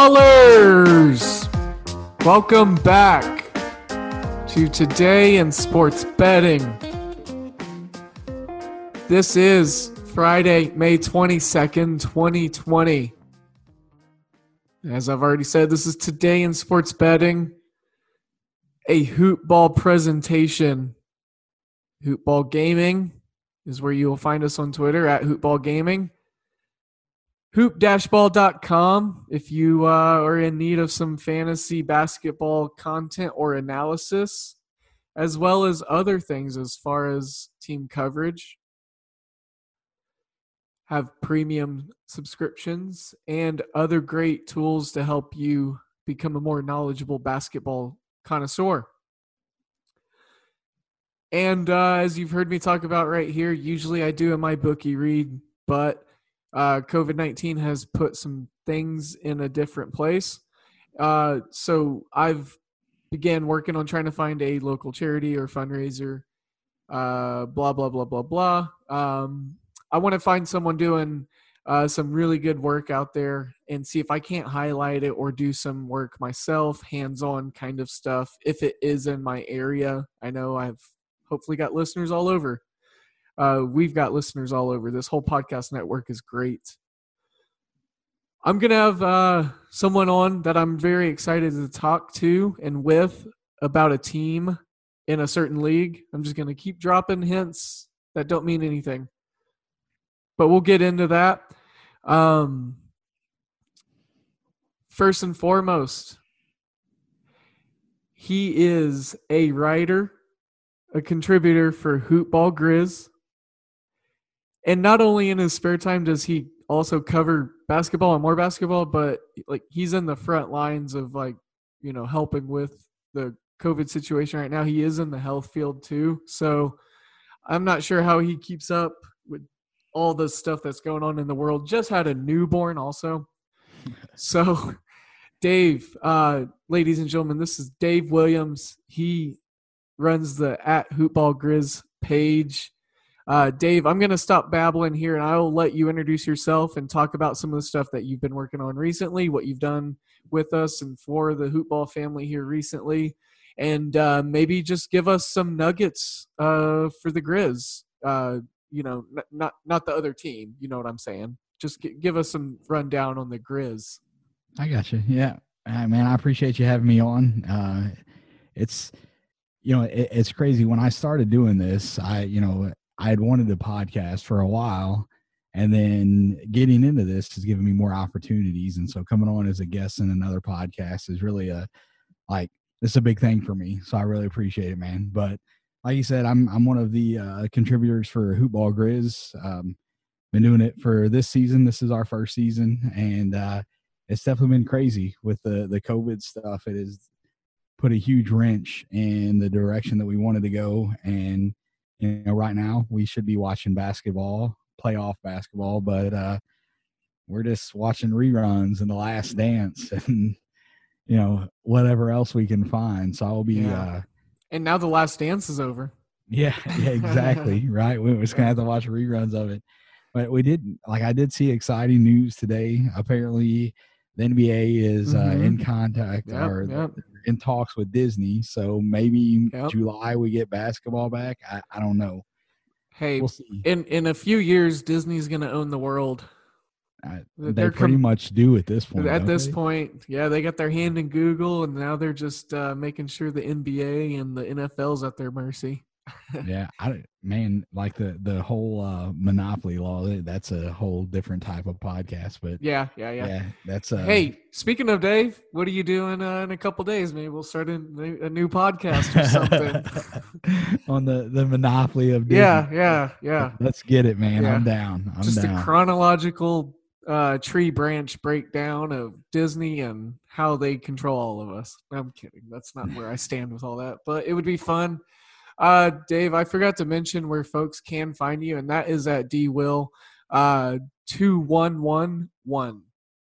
Ballers! Welcome back to Today in Sports Betting. This is Friday, May 22nd, 2020. As I've already said, this is Today in Sports Betting, a hoop ball presentation. Hoop Ball Gaming is where you will find us on Twitter at Hoopball Gaming hoop-ball.com if you uh, are in need of some fantasy basketball content or analysis as well as other things as far as team coverage. Have premium subscriptions and other great tools to help you become a more knowledgeable basketball connoisseur. And uh, as you've heard me talk about right here usually i do in my bookie read but uh, COVID 19 has put some things in a different place. Uh, so I've began working on trying to find a local charity or fundraiser, uh, blah, blah, blah, blah, blah. Um, I want to find someone doing uh, some really good work out there and see if I can't highlight it or do some work myself, hands on kind of stuff, if it is in my area. I know I've hopefully got listeners all over. Uh, we've got listeners all over. This whole podcast network is great. I'm going to have uh, someone on that I'm very excited to talk to and with about a team in a certain league. I'm just going to keep dropping hints that don't mean anything. But we'll get into that. Um, first and foremost, he is a writer, a contributor for Hoopball Grizz. And not only in his spare time does he also cover basketball and more basketball, but like he's in the front lines of like, you know, helping with the COVID situation right now. He is in the health field too. So I'm not sure how he keeps up with all the stuff that's going on in the world. Just had a newborn also. So Dave, uh, ladies and gentlemen, this is Dave Williams. He runs the at Hoopball Grizz page. Uh, Dave, I'm going to stop babbling here and I'll let you introduce yourself and talk about some of the stuff that you've been working on recently, what you've done with us and for the Hoopball family here recently, and uh, maybe just give us some nuggets uh, for the Grizz. Uh, you know, not not the other team. You know what I'm saying? Just g- give us some rundown on the Grizz. I got you. Yeah, uh, man, I appreciate you having me on. Uh, it's you know, it, it's crazy when I started doing this. I you know I had wanted a podcast for a while, and then getting into this has given me more opportunities. And so coming on as a guest in another podcast is really a like it's a big thing for me. So I really appreciate it, man. But like you said, I'm I'm one of the uh, contributors for Hoopball Grizz. Um, been doing it for this season. This is our first season, and uh, it's definitely been crazy with the the COVID stuff. It has put a huge wrench in the direction that we wanted to go, and you know, right now we should be watching basketball, playoff basketball, but uh, we're just watching reruns and The Last Dance and you know whatever else we can find. So I'll be. Yeah. Uh, And now the last dance is over. yeah, yeah, exactly. right. We was gonna have to watch reruns of it. But we did like I did see exciting news today. Apparently the NBA is uh, in Mhm. contact Yep, or yep. In talks with Disney. So maybe Yep. July we get basketball back. I, I don't know. Hey, We'll see. in in a few years, Disney's gonna own the world. I, They're pretty com- much do at this point. At this they? point, yeah, they got their hand in Google, and now they're just uh, making sure the NBA and the NFL's at their mercy. Yeah, I man, like the the whole uh, monopoly law. That's a whole different type of podcast. But Yeah, yeah, yeah. yeah, that's uh, Hey, speaking of Dave, what are you doing uh, in a couple days? Maybe we'll start a, a new podcast or something. on the the monopoly of Disney. yeah, yeah, yeah. Let's get it, man. Yeah. I'm down. I'm Just down. a chronological uh, tree branch breakdown of Disney and how they control all of us. I'm kidding. That's not where I stand with all that, but it would be fun. Uh, Dave, I forgot to mention where folks can find you, and that is at D Will uh, 2111.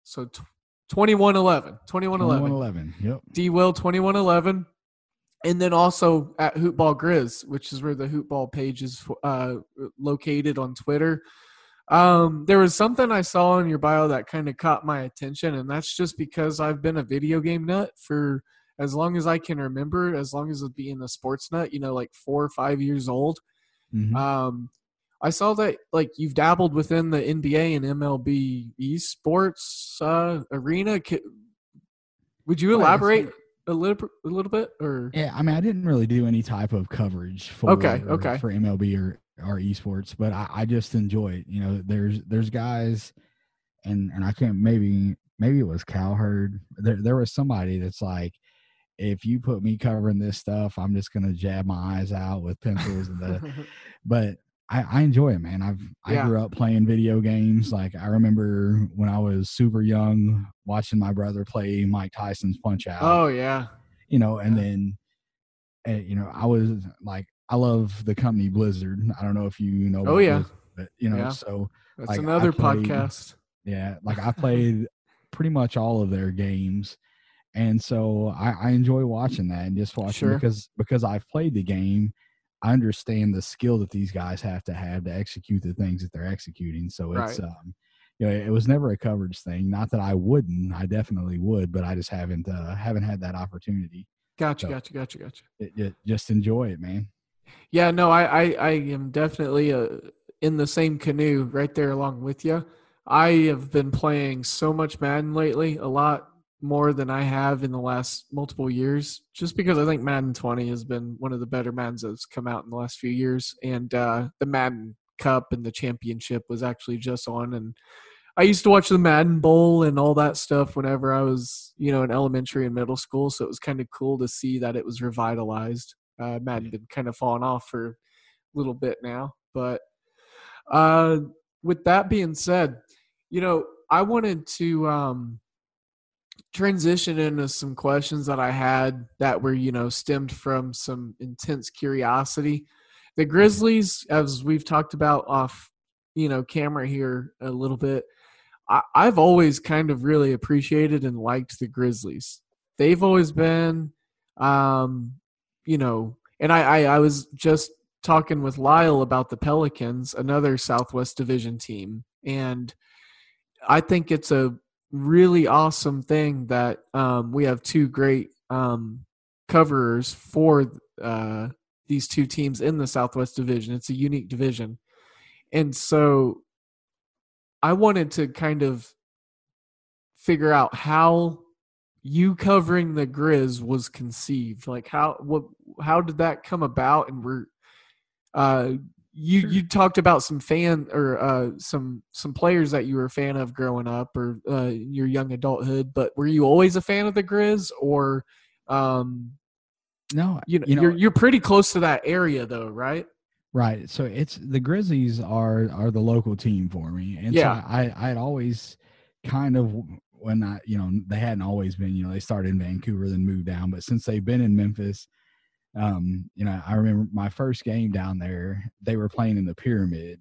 So t- 2111. 2111. 2111. Yep. D Will 2111. And then also at Hoopball Grizz, which is where the Hoopball page is uh, located on Twitter. Um, there was something I saw in your bio that kind of caught my attention, and that's just because I've been a video game nut for as long as I can remember, as long as being a sports nut, you know, like four or five years old. Mhm. Um, I saw that like you've dabbled within the NBA and MLB esports uh, arena. Would you elaborate a little a little bit or Yeah, I mean, I didn't really do any type of coverage for Okay, okay. for MLB or or esports, but I, I just enjoy it. You know, there's there's guys, and and I can't maybe maybe it was Cowherd. There there was somebody that's like, if you put me covering this stuff, I'm just gonna jab my eyes out with pencils and the. but I, I enjoy it, man. I've Yeah. I grew up playing video games. Like I remember when I was super young, watching my brother play Mike Tyson's Punch Out oh yeah, you know, and Yeah. then, uh, you know, I was like, I love the company Blizzard. I don't know if you know. Oh, yeah. Blizzard, but you know, Yeah. so that's Like, another played- podcast. yeah, like I played pretty much all of their games, and so I, I enjoy watching that and just watching Sure. because because I've played the game. I understand the skill that these guys have to have to execute the things that they're executing. So it's Right. um, you know, it was never a coverage thing. Not that I wouldn't, I definitely would, but I just haven't uh, haven't had that opportunity. Gotcha, So- gotcha, gotcha, gotcha. It, it, just enjoy it, man. Yeah, no, I, I, I am definitely uh, in the same canoe right there along with you. I have been playing so much Madden lately, a lot more than I have in the last multiple years, just because I think Madden 20 has been one of the better Maddens that's come out in the last few years. And uh, the Madden Cup and the championship was actually just on. And I used to watch the Madden Bowl and all that stuff whenever I was, you know, in elementary and middle school. So it was kind of cool to see that it was revitalized. Uh, Madden been kind of falling off for a little bit now, but uh, with that being said, you know, I wanted to um, transition into some questions that I had that were, you know, stemmed from some intense curiosity. The Grizzlies, as we've talked about off, you know, camera here a little bit, I, I've always kind of really appreciated and liked the Grizzlies. They've always been, um, you know, and I, I, I was just talking with Lyle about the Pelicans, another Southwest Division team, and I think it's a really awesome thing that um, we have two great um, coverers for uh, these two teams in the Southwest Division. It's a unique division, and so I wanted to kind of figure out how you covering the Grizz was conceived. Like how what how did that come about? And we're uh you you talked about some fan or uh some some players that you were a fan of growing up or uh in your young adulthood, but were you always a fan of the Grizz or um No, you know, you know, you're you're pretty close to that area though, right? right. So it's the Grizzlies are are the local team for me, and Yeah. so I I had always kind of when I you know they hadn't always been you know they started in Vancouver then moved down, but since they've been in Memphis, um you know I remember my first game down there they were playing in the Pyramid,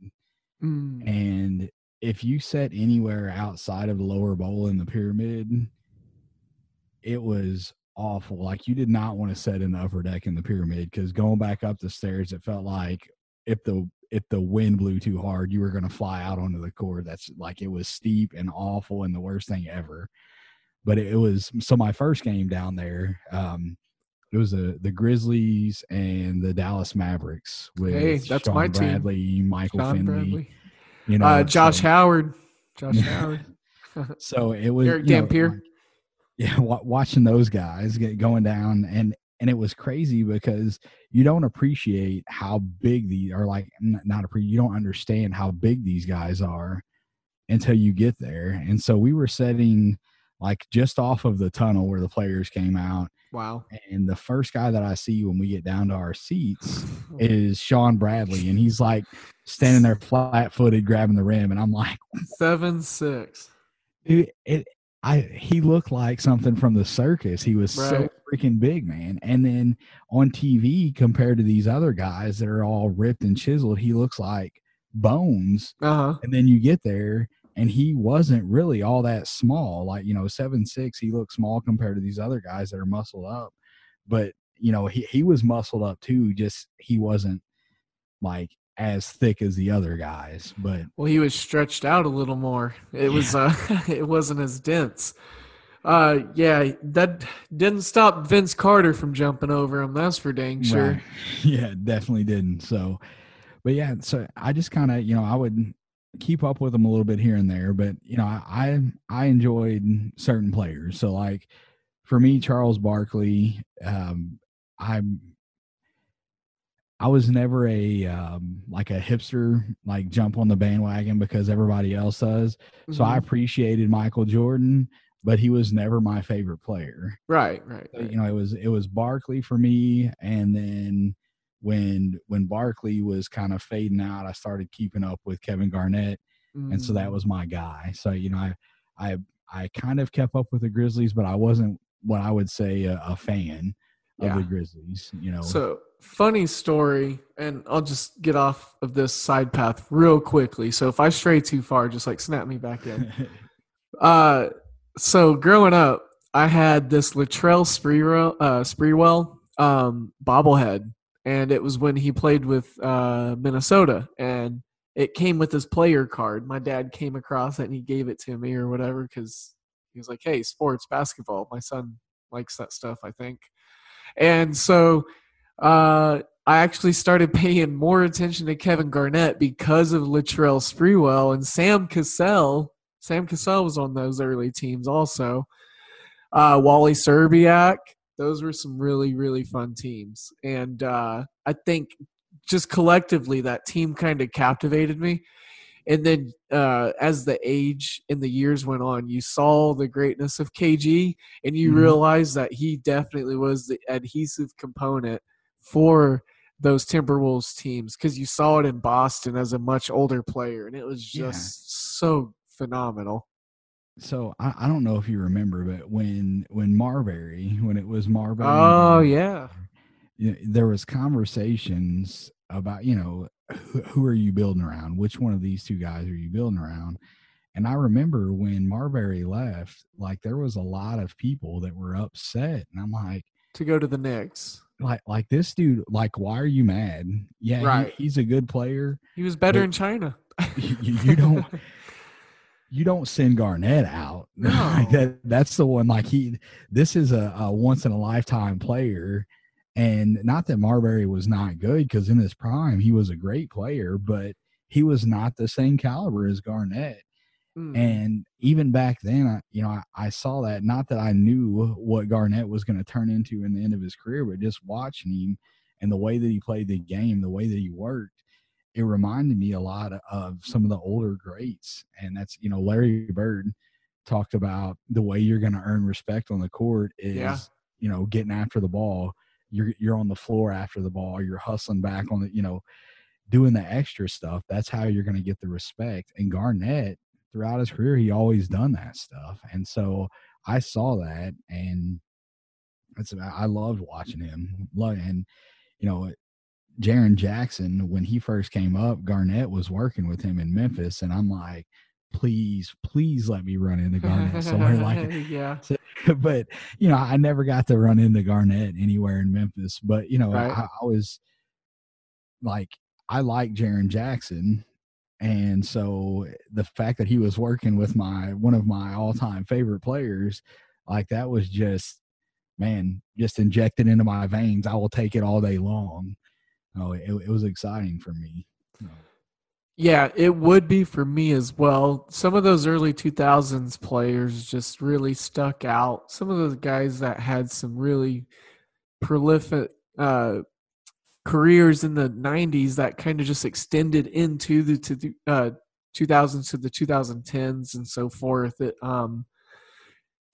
Mm. and if you sat anywhere outside of the lower bowl in the pyramid, it was awful. Like you did not want to sit in the upper deck in the pyramid because going back up the stairs, it felt like if the if the wind blew too hard, you were going to fly out onto the court. That's like it was steep and awful and the worst thing ever. But it was so my first game down there. Um, it was the the Grizzlies and the Dallas Mavericks with Hey, that's Shawn my team. Bradley, Michael Shawn Finley. Bradley. You know, uh Josh so- Howard. Josh Howard. so it was Eric you know, yeah watching those guys get going down and and it was crazy because you don't appreciate how big these are. like not appre- you don't understand how big these guys are until you get there and so we were setting like just off of the tunnel where the players came out Wow. and the first guy that i see when we get down to our seats is shawn bradley and he's like standing there flat-footed grabbing the rim and i'm like Seven six. Dude, it I he looked like something from the circus. He was so freaking big, man. And then on TV, compared to these other guys that are all ripped and chiseled, he looks like bones. Uh huh. And then you get there and he wasn't really all that small. Like, you know, seven six, he looked small compared to these other guys that are muscled up. But, you know, he, he was muscled up too, just he wasn't like as thick as the other guys. But Well, he was stretched out a little more. It was uh, it wasn't as dense. Uh, yeah, that didn't stop Vince Carter from jumping over him. That's for dang sure. Right. Yeah, definitely didn't. So, but yeah, so I just kind of, you know, I would keep up with them a little bit here and there, but you know, I I enjoyed certain players. So like for me, Charles Barkley, um, I'm I was never a um, like a hipster, like jump on the bandwagon because everybody else does. So I Mhm. appreciated Michael Jordan, but he was never my favorite player. right, right, right. you know it was it was Barkley for me and then when when Barkley was kind of fading out I started keeping up with Kevin Garnett and so that Mm. was my guy so you know I I I kind of kept up with the Grizzlies but I wasn't what I would say a, a fan of Yeah. the Grizzlies you know So funny story, and I'll just get off of this side path real quickly. So if I stray too far, just like snap me back in. Uh, so growing up, I had this Latrell Sprewell, uh, Sprewell um, bobblehead, and it was when he played with uh, Minnesota, and it came with his player card. My dad came across it and he gave it to me or whatever because he was like, "Hey, sports, basketball. My son likes that stuff, I think." And so uh, I actually started paying more attention to Kevin Garnett because of Latrell Sprewell and Sam Cassell. Sam Cassell was on those early teams also. Uh, Wally Szczerbiak. Those were some really, really fun teams. And uh, I think just collectively that team kind of captivated me. And then uh, as the age and the years went on, you saw the greatness of KG and you Mhm. realized that he definitely was the adhesive component for those Timberwolves teams because you saw it in Boston as a much older player, and it was Yeah. just so phenomenal. So I, I don't know if you remember but when when Marbury when it was Marbury Oh yeah, you know, there was conversations about you know who, who are you building around which one of these two guys are you building around and i remember when marbury left like there was a lot of people that were upset and i'm like to go to the Knicks. like like this dude like why are you mad yeah he- Right. he's a good player He was better in China. you, you don't you don't send Garnett out. Like No. that that's the one like he this is a, a once in a lifetime player. And not that Marbury was not good because in his prime he was a great player, but he was not the same caliber as Garnett. Mm. And even back then, I, you know, I, I saw that. Not that I knew what Garnett was going to turn into in the end of his career, but just watching him and the way that he played the game, the way that he worked, it reminded me a lot of some of the older greats. And that's, you know, Larry Bird talked about the way you're going to earn respect on the court is, Yeah. you know, getting after the ball. You're you're on the floor after the ball. You're hustling back on the, you know, doing the extra stuff. That's how you're going to get the respect. And Garnett, throughout his career, he always done that stuff. And so I saw that, and it's I loved watching him. And you know, Jaren Jackson when he first came up, Garnett was working with him in Memphis, and I'm like, please, please let me run into Garnett somewhere like yeah, but you know, I never got to run into Garnett anywhere in Memphis. But you know, Right. I, I was like, I like Jaren Jackson, and so the fact that he was working with my one of my all time favorite players, like that was just man, just injected into my veins. I will take it all day long. Oh, it, it was exciting for me. Yeah, it would be for me as well. Some of those early 2000s players just really stuck out. Some of those guys that had some really prolific uh, careers in the 90s that kind of just extended into the to the, uh, 2000s to the 2010s and so forth. It, um,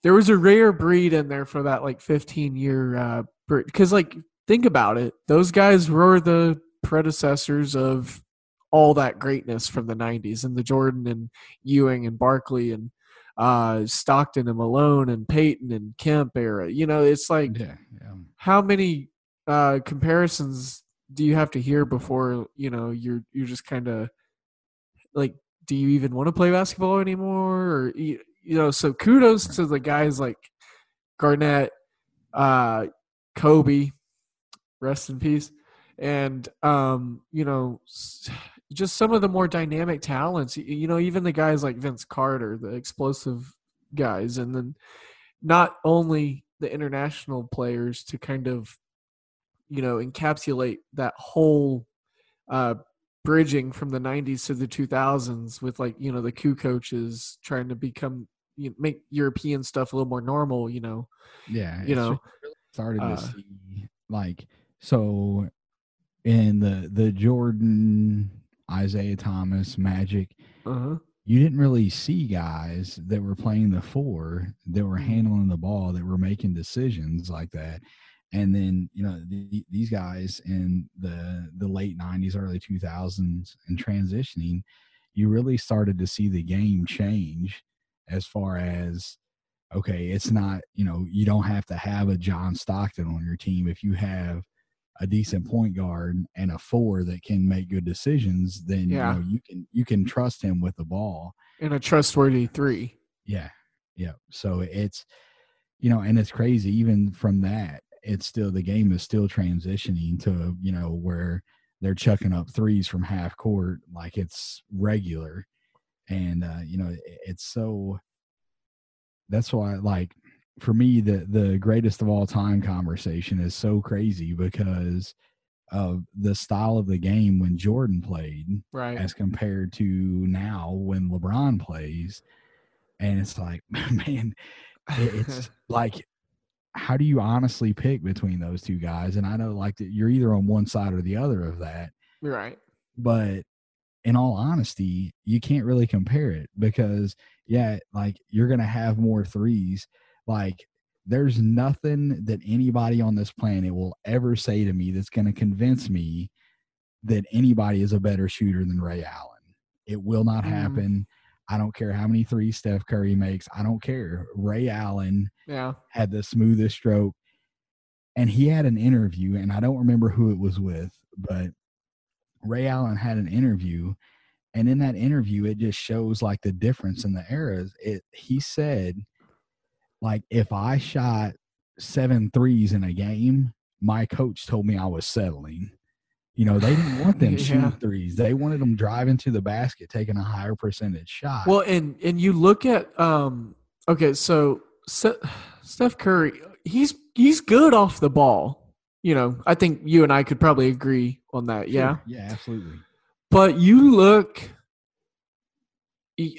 there was a rare breed in there for that like 15 year uh, because like think about it, those guys were the predecessors of all that greatness from the 90s and the Jordan and Ewing and Barkley and uh, Stockton and Malone and Payton and Kemp era. You know, it's like Yeah, yeah. how many uh, comparisons do you have to hear before you know you're you're just kind of like, do you even want to play basketball anymore? Or you, you know, so kudos to the guys like Garnett, uh, Kobe, rest in peace, and um, you know, just some of the more dynamic talents. You know, even the guys like Vince Carter, the explosive guys, and then not only the international players to kind of you know encapsulate that whole uh bridging from the 90s to the 2000s with like you know the coup coaches trying to become you know, make european stuff a little more normal you know Yeah, you know started uh, to see like so in the the Jordan, Isiah Thomas, Magic, uh-huh you didn't really see guys that were playing the four that were Mhm. handling the ball that were making decisions like that. And then you know the, these guys in the the late '90s, early 2000s, and transitioning, you really started to see the game change as far as okay, it's not, you know, you don't have to have a John Stockton on your team. If you have a decent point guard and a four that can make good decisions, then Yeah. you know you can you can trust him with the ball. and a trustworthy three Yeah. Yeah. So it's you know, and it's crazy even from that, it's still the game is still transitioning to, you know, where they're chucking up threes from half court like it's regular. And uh, you know, it, it's so that's why like for me the the greatest of all time conversation is so crazy because of the style of the game when Jordan played right as compared to now when LeBron plays. And it's like, man, it's like, how do you honestly pick between those two guys? And I know like that you're either on one side or the other of that, right but in all honesty, you can't really compare it because yeah, like you're gonna have more threes. Like there's nothing that anybody on this planet will ever say to me that's gonna convince me that anybody is a better shooter than Ray Allen. It will not Mhm. happen. I don't care how many threes Steph Curry makes. I don't care. Ray Allen yeah had the smoothest stroke. And he had an interview, and I don't remember who it was with, but Ray Allen had an interview. And in that interview, it just shows like the difference in the eras. It he said, like, if I shot seven threes in a game, my coach told me I was settling. You know, they didn't want them shooting threes. They wanted them driving to the basket, taking a higher percentage shot. well and and you look at um okay so steph curry he's he's good off the ball you know i think you and i could probably agree on that yeah Sure. yeah, absolutely. But you look,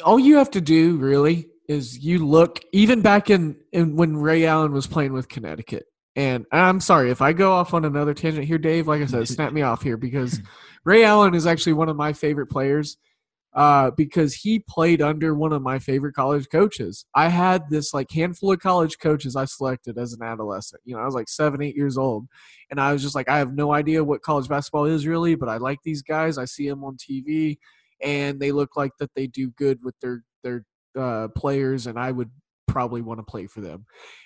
all you have to do really is you look, even back in, in when Ray Allen was playing with Connecticut. And I'm sorry if I go off on another tangent here, Dave. Like I said, snap me off here because Ray Allen is actually one of my favorite players uh, because he played under one of my favorite college coaches. I had this like handful of college coaches I selected as an adolescent. You know, I was like seven, eight years old, and I was just like, I have no idea what college basketball is really, but I like these guys. I see them on TV, and they look like that they do good with their their uh, players, and I would probably want to play for them.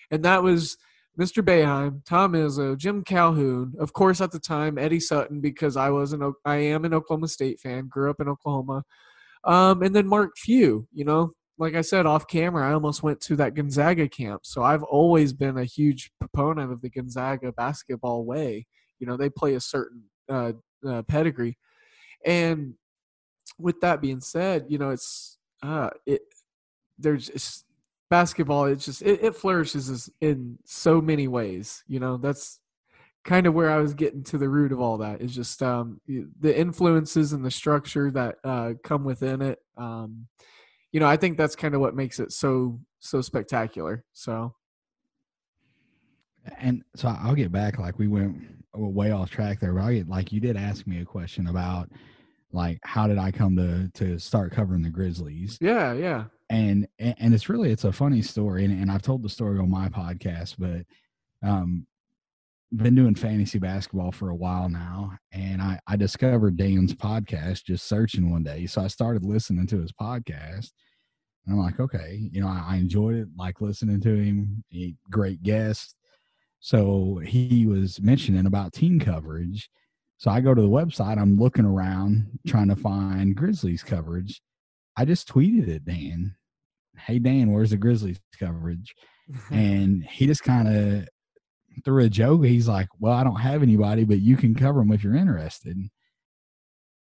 And that was Mr. Boeheim, Tom Izzo, Jim Calhoun, of course at the time Eddie Sutton because I was an I am an Oklahoma State fan, grew up in Oklahoma, um, and then Mark Few. You know, like I said off camera, I almost went to that Gonzaga camp, so I've always been a huge proponent of the Gonzaga basketball way. You know, they play a certain uh, uh, pedigree, and with that being said, you know, it's uh, it there's it's, basketball. It just it, it flourishes in so many ways. You know, that's kind of where I was getting to the root of all that is just um, the influences and the structure that uh, come within it. Um, you know, I think that's kind of what makes it so so spectacular. So, and so I'll get back. Like we went way off track there, but I get like you did ask me a question about like how did I come to to start covering the Grizzlies? Yeah, yeah. And and it's really it's a funny story, and, and I've told the story on my podcast, but um been doing fantasy basketball for a while now and I, I discovered dan's podcast just searching one day so i started listening to his podcast and i'm like okay you know i, I enjoyed it like listening to him he great guest so he was mentioning about team coverage so i go to the website i'm looking around trying to find grizzlies coverage i just tweeted it dan hey dan where's the grizzlies coverage and he just kind of threw a joke, he's like, "Well, I don't have anybody, but you can cover them if you're interested."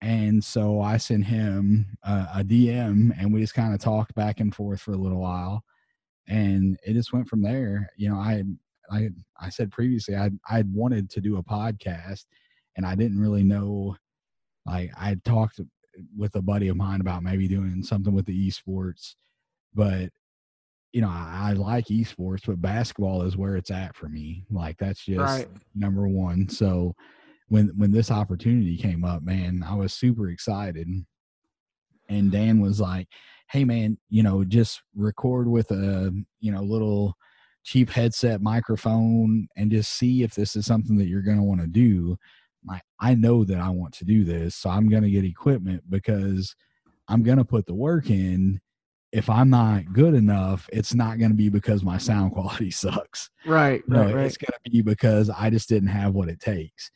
And so I sent him a, a DM, and we just kind of talked back and forth for a little while, and it just went from there. You know, I I I said previously I I wanted to do a podcast, and I didn't really know. Like I talked with a buddy of mine about maybe doing something with the esports, but you know, I, I, like esports, but basketball is where it's at for me. Like that's just right. number one. So when when this opportunity came up, man, I was super excited. And mm-hmm. Dan was like, "Hey, man, you know, just record with a you know little cheap headset microphone and just see if this is something that you're going to want to do." Like I know that I want to do this, so I'm going to get equipment because I'm going to put the work in if I'm not good enough, it's not going to be because my sound quality sucks. Right, right, right. It's going to be because I just didn't have what it takes.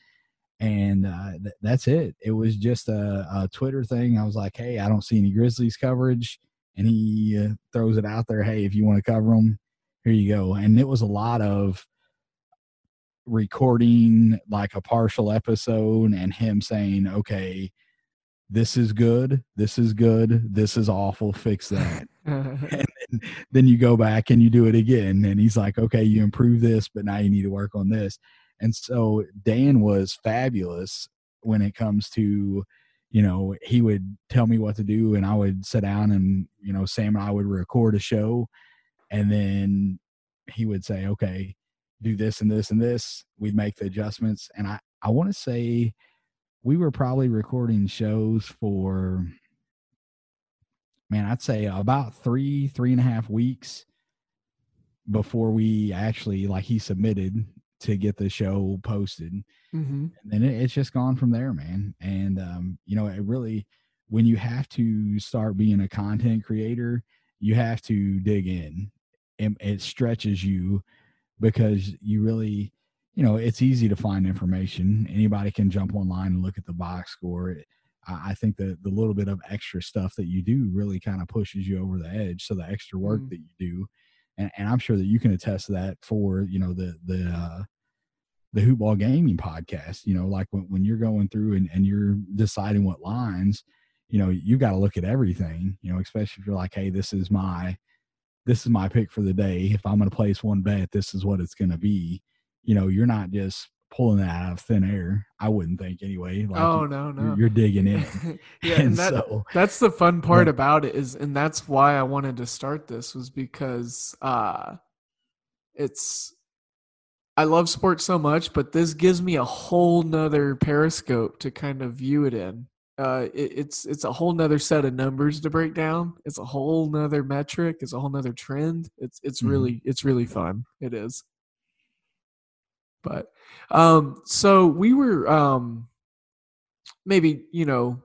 And uh, th- that's it. It was just a, a, Twitter thing. I was like, hey, I don't see any Grizzlies coverage. And he uh, throws it out there. Hey, if you want to cover them, here you go. And it was a lot of recording like a partial episode and him saying, okay, this is good, this is good, this is awful, fix that. and then, then, you go back and you do it again. And he's like, okay, you improve this, but now you need to work on this. And so Dan was fabulous when it comes to, you know, he would tell me what to do and I would sit down and, you know, Sam and I would record a show and then he would say, okay, do this and this and this. We'd make the adjustments. And I, I want to say we were probably recording shows for man i'd say about three three and a half weeks before we actually like he submitted to get the show posted. Mm-hmm. and then it, it's just gone from there man. And um, you know it really when you have to start being a content creator you have to dig in. And it stretches you because you really you know, it's easy to find information. Anybody can jump online and look at the box score. I think that the little bit of extra stuff that you do really kind of pushes you over the edge. So the extra work mm. that you do, and, and, I'm sure that you can attest to that for you know the the uh, the hoopball gaming podcast. You know, like when, when you're going through and, and you're deciding what lines, you know, you got to look at everything. You know, especially if you're like, hey, this is my this is my pick for the day. If I'm going to place one bet, this is what it's going to be you know, you're not just pulling that out of thin air. I wouldn't think anyway. Like oh no, no, you're, digging in. yeah, and, and that, so, that's the fun part yeah. about it is, and that's why I wanted to start this was because uh, it's. I love sports so much, but this gives me a whole nother periscope to kind of view it in. Uh, it, it's it's a whole nother set of numbers to break down. It's a whole nother metric. It's a whole nother trend. It's it's mm-hmm. really it's really fun. It is. But um, so we were um, maybe you know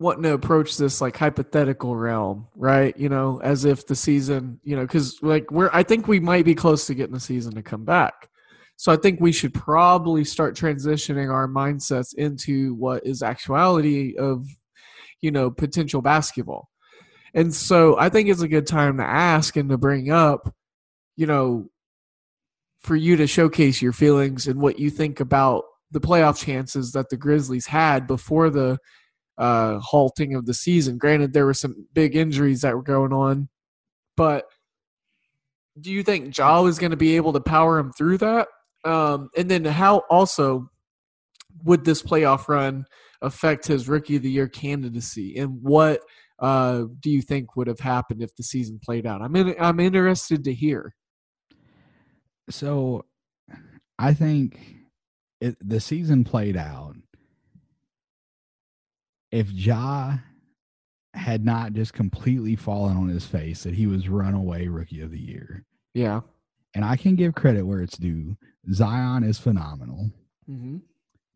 wanting to approach this like hypothetical realm, right? You know, as if the season, you know, because like we're I think we might be close to getting the season to come back. So I think we should probably start transitioning our mindsets into what is actuality of, you know, potential basketball. And so I think it's a good time to ask and to bring up, you know, for you to showcase your feelings and what you think about the playoff chances that the Grizzlies had before the uh, halting of the season. Granted, there were some big injuries that were going on, but do you think Ja is going to be able to power him through that? Um, and then how also would this playoff run affect his rookie of the year candidacy, and what uh, do you think would have happened if the season played out? I'm in, I'm interested to hear. So, I think it, the season played out. If Ja had not just completely fallen on his face that he was runaway rookie of the year, Yeah. and I can give credit where it's due. Zion is phenomenal, Mm-hmm.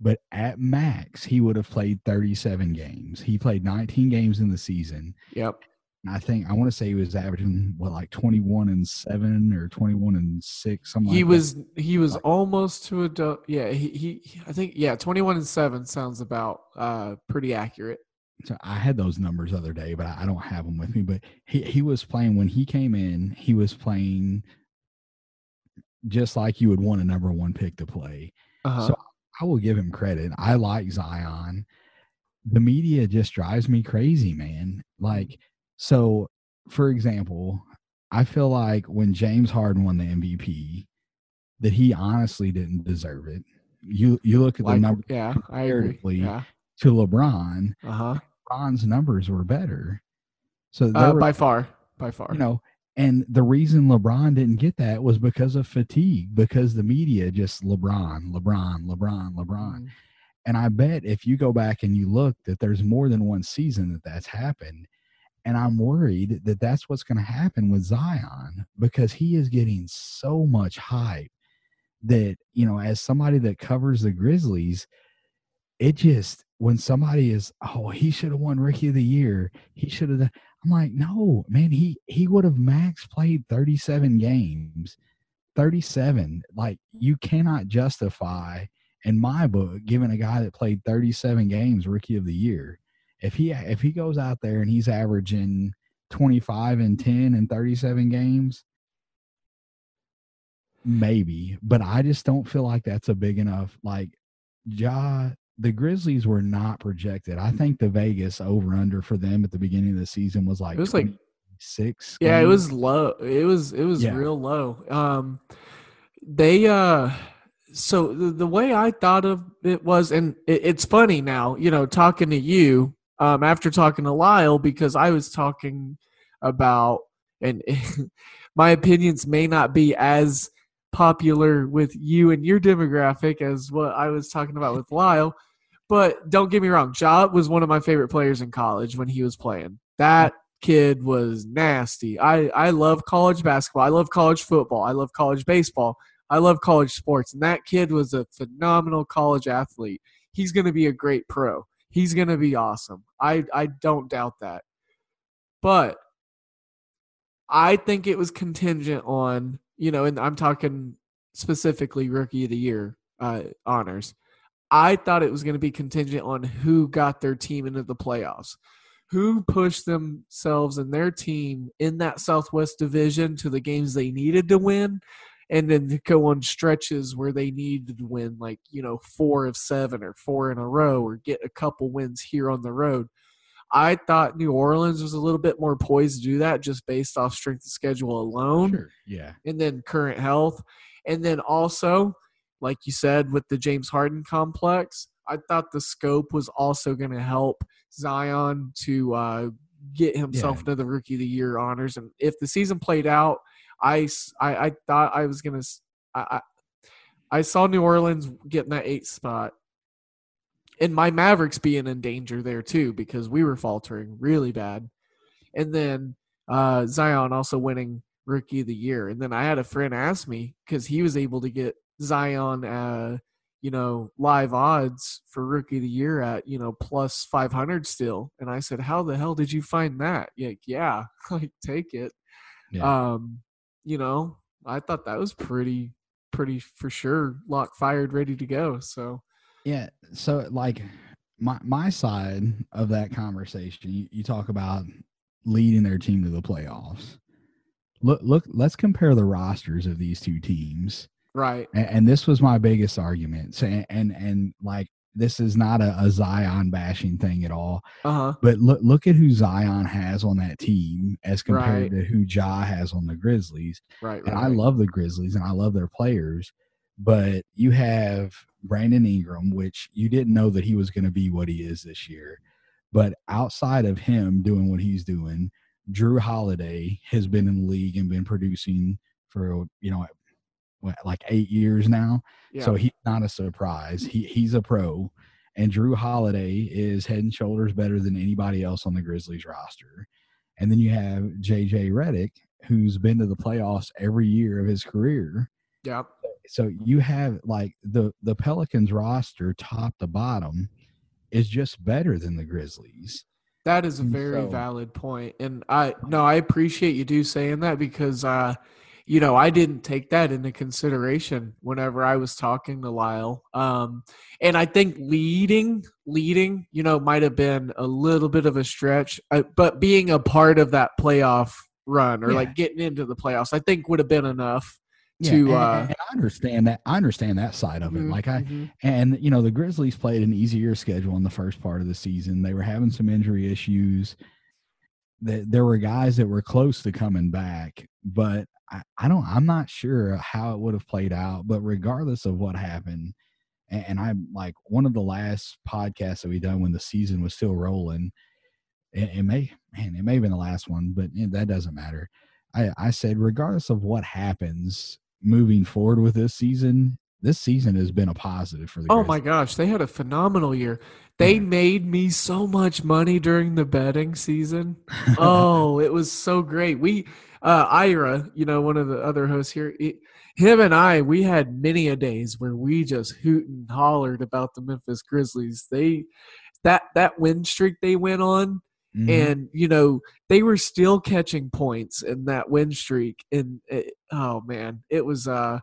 but at max, he would have played 37 games. He played 19 games in the season. Yep. I think I want to say he was averaging what like 21 and 7 or 21 and 6 something He like that. was he was almost to a yeah he, he I think yeah 21 and 7 sounds about uh pretty accurate. so I had those numbers the other day, but I I don't have them with me. But he he was playing when he came in. He was playing just like you would want a number one pick to play. Uh-huh. So I will give him credit. I like Zion. The media just drives me crazy, man. Like so, for example, I feel like when James Harden won the MVP, that he honestly didn't deserve it. You you look at the like, number yeah, I agree. comparatively, Yeah. to LeBron. Uh-huh. LeBron's numbers were better. So Uh, were, by far. By far. you know, and the reason LeBron didn't get that was because of fatigue, because the media just LeBron, LeBron, LeBron, LeBron. Mhm. And I bet if you go back and you look that there's more than one season that that's happened. And I'm worried that that's what's going to happen with Zion because he is getting so much hype that, you know, as somebody that covers the Grizzlies, it just, when somebody is, oh, he should have won Rookie of the Year, he should have, I'm like, no, man, he, he would have max played 37 games, 37. Like, you cannot justify in my book, giving a guy that played 37 games rookie of the year, if he if he goes out there and he's averaging 25 and 10 and 37 games, maybe, but I just don't feel like that's a big enough like Ja the Grizzlies were not projected. I think the Vegas over under for them at the beginning of the season was like It was like six. Yeah, it was low. It was it was Yeah. real low. Um they uh so the, the way I thought of it was and it, it's funny now, you know, talking to you um after talking to Lyle because I was talking about and my opinions may not be as popular with you and your demographic as what I was talking about with Lyle. But don't get me wrong, Ja was one of my favorite players in college when he was playing. That kid was nasty. I, I love college basketball. I love college football. I love college baseball. I love college sports. And that kid was a phenomenal college athlete. He's going to be a great pro. He's going to be awesome. I, I don't doubt that. But I think it was contingent on, you know, and I'm talking specifically rookie of the year uh, honors. I thought it was going to be contingent on who got their team into the playoffs, who pushed themselves and their team in that Southwest Division to the games they needed to win, and then to go on stretches where they needed to win, like you know, four of seven or four in a row, or get a couple wins here on the road. I thought New Orleans was a little bit more poised to do that just based off strength of schedule alone Sure. Yeah. and then current health. And then also, like you said, with the James Harden complex, I thought the scope was also going to help Zion to uh, get himself Yeah. the Rookie of the Year honors. And if the season played out, I, I, I thought I was going to. I, I I saw New Orleans getting that eight spot. And my Mavericks being in danger there too because we were faltering really bad. And then uh, Zion also winning rookie of the year. And then I had a friend ask me because he was able to get Zion, uh, you know, live odds for rookie of the year at, you know, plus 500 still. And I said, How the hell did you find that? Yeah, yeah, like take it. Yeah. Um, you know, I thought that was pretty, pretty for sure lock fired, ready to go. So, Yeah. So like my my side of that conversation, you, you talk about leading their team to the playoffs. Look look let's compare the rosters of these two teams. right. And, and this was my biggest argument. So, and and, and like this is not a, a Zion bashing thing at all. Uh huh. But look look at who Zion has on that team as compared Right. to who Ja has on the Grizzlies. Right. And right, I love the Grizzlies and I love their players. but you have Brandon Ingram, which you didn't know that he was going to be what he is this year. But outside of him doing what he's doing, Jrue Holiday has been in the league and been producing for you know like eight years now. Yeah. So he's not a surprise. He he's a pro, and Jrue Holiday is head and shoulders better than anybody else on the Grizzlies roster. And then you have JJ Redick, who's been to the playoffs every year of his career. Yep. So you have like the the Pelicans roster, top to bottom, is just better than the Grizzlies. That is a very so- valid point, and I no, I appreciate you do saying that because, uh, you know, I didn't take that into consideration whenever I was talking to Lyle. Um, and I think leading, leading, you know, might have been a little bit of a stretch, uh, but being a part of that playoff run or Yeah. like getting into the playoffs, I think would have been enough. Yeah, To, and- uh, and I understand that. I understand that side of it. Mhm, Like I, mhm. And you know, the Grizzlies played an easier schedule in the first part of the season. They were having some injury issues. That there were guys that were close to coming back, but I, I don't. I'm not sure how it would have played out. But regardless of what happened, and, and I'm like one of the last podcasts that we done when the season was still rolling. It, it may, man, it may have been the last one, but eh, that doesn't matter. I, I said, regardless of what happens moving forward with this season, this season has been a positive for the. Oh my gosh, they had a phenomenal year. They Yeah. made me so much money during the betting season. oh, it was so great. We, uh, Ira, you know, one of the other hosts here, it, him and I, we had many a days where we just hoot and hollered about the Memphis Grizzlies. They, that that win streak they went on, Mhm. and you know they were still catching points in that win streak. And it, oh man, it was uh,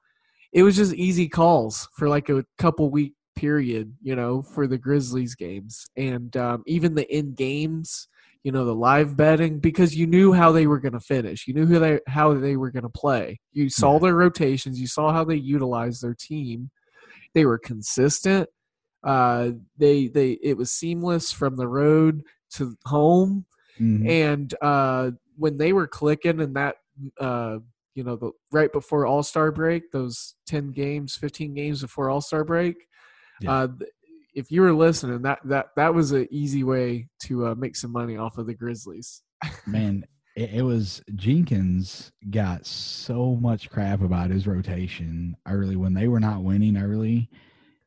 it was just easy calls for like a couple week period, you know, for the Grizzlies games, and um, even the in games, you know, the live betting because you knew how they were going to finish, you knew who they how they were going to play. You saw their rotations, you saw how they utilized their team. They were consistent. Uh, they they it was seamless from the road to home Mhm. and uh, when they were clicking and that uh, you know the right before all star break those 10 games 15 games before all star break Yeah. uh, if you were listening that that that was an easy way to uh, make some money off of the grizzlies man, it, it was Jenkins got so much crap about his rotation early when they were not winning early.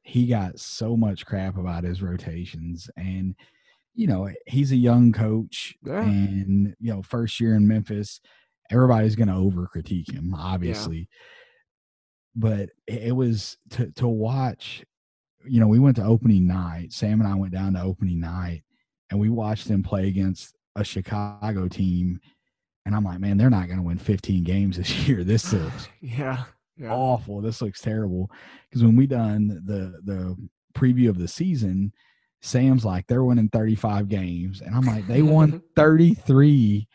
He got so much crap about his rotations, and you know he's a young coach, Yeah. and you know first year in Memphis, everybody's going to over critique him, obviously. But it, it was to to watch. You know, we went to opening night. Sam and I went down to opening night, and we watched them play against a Chicago team. And I'm like, man, they're not going to win 15 games this year. This looks yeah yeah awful. This looks terrible. Because when we done the the preview of the season, Sam's like, they're winning 35 games, and I'm like, they won 33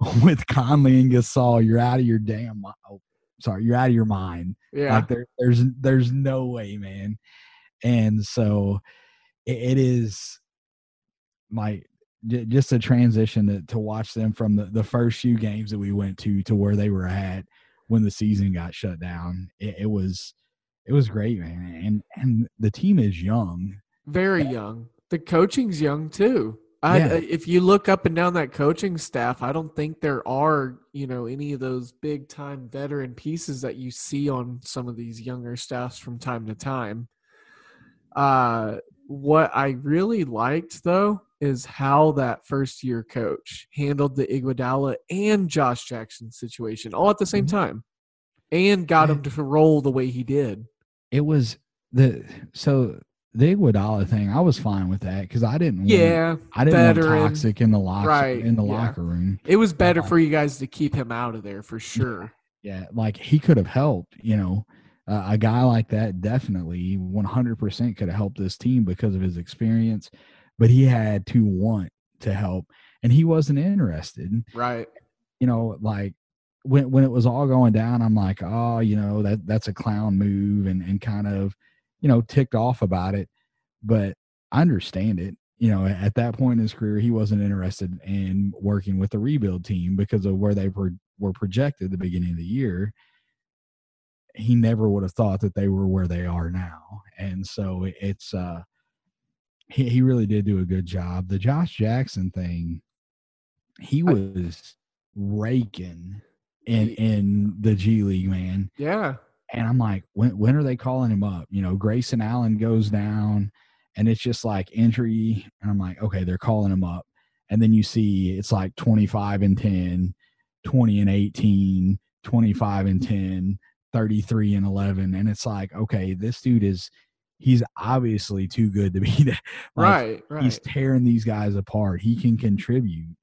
with Conley and Gasol. You're out of your damn. Oh, sorry, you're out of your mind. yeah Like there, there's there's no way, man. And so it, it is like j- just a transition to, to watch them from the, the first few games that we went to to where they were at when the season got shut down. It, it was it was great, man. And and the team is young. very young the coaching's young too I, Yeah. if you look up and down that coaching staff, I don't think there are, you know, any of those big time veteran pieces that you see on some of these younger staffs from time to time. Uh, what I really liked though is how that first year coach handled the Iguodala and Josh Jackson situation all at the same Mhm. time, and got him to roll the way he did. It was the so the Iguodala thing. I was fine with that because I didn't. Want, Yeah, I didn't want toxic in the locker Right, in the yeah. locker room. it was better Uh, for you guys to keep him out of there for sure. Yeah, like he could have helped. You know, uh, a guy like that definitely 100% could have helped this team because of his experience, but he had to want to help, and he wasn't interested. Right. You know, like when when it was all going down, I'm like, oh, you know, that that's a clown move, and and kind of, you know, ticked off about it. But I understand it. You know, at that point in his career, he wasn't interested in working with the rebuild team because of where they were were projected at the beginning of the year. he never would have thought that they were where they are now. And so it's uh he, he really did do a good job. The Josh Jackson thing, he was raking in in the G League, man. Yeah. And I'm like, when when are they calling him up? You know, Grayson Allen goes down and it's just like injury. And I'm like, okay, they're calling him up. And then you see it's like 25 and 10, 20 and 18, 25 and 10, 33 and 11. And it's like, okay, this dude is, he's obviously too good to be that. Like, right. Right. He's tearing these guys apart. He can contribute.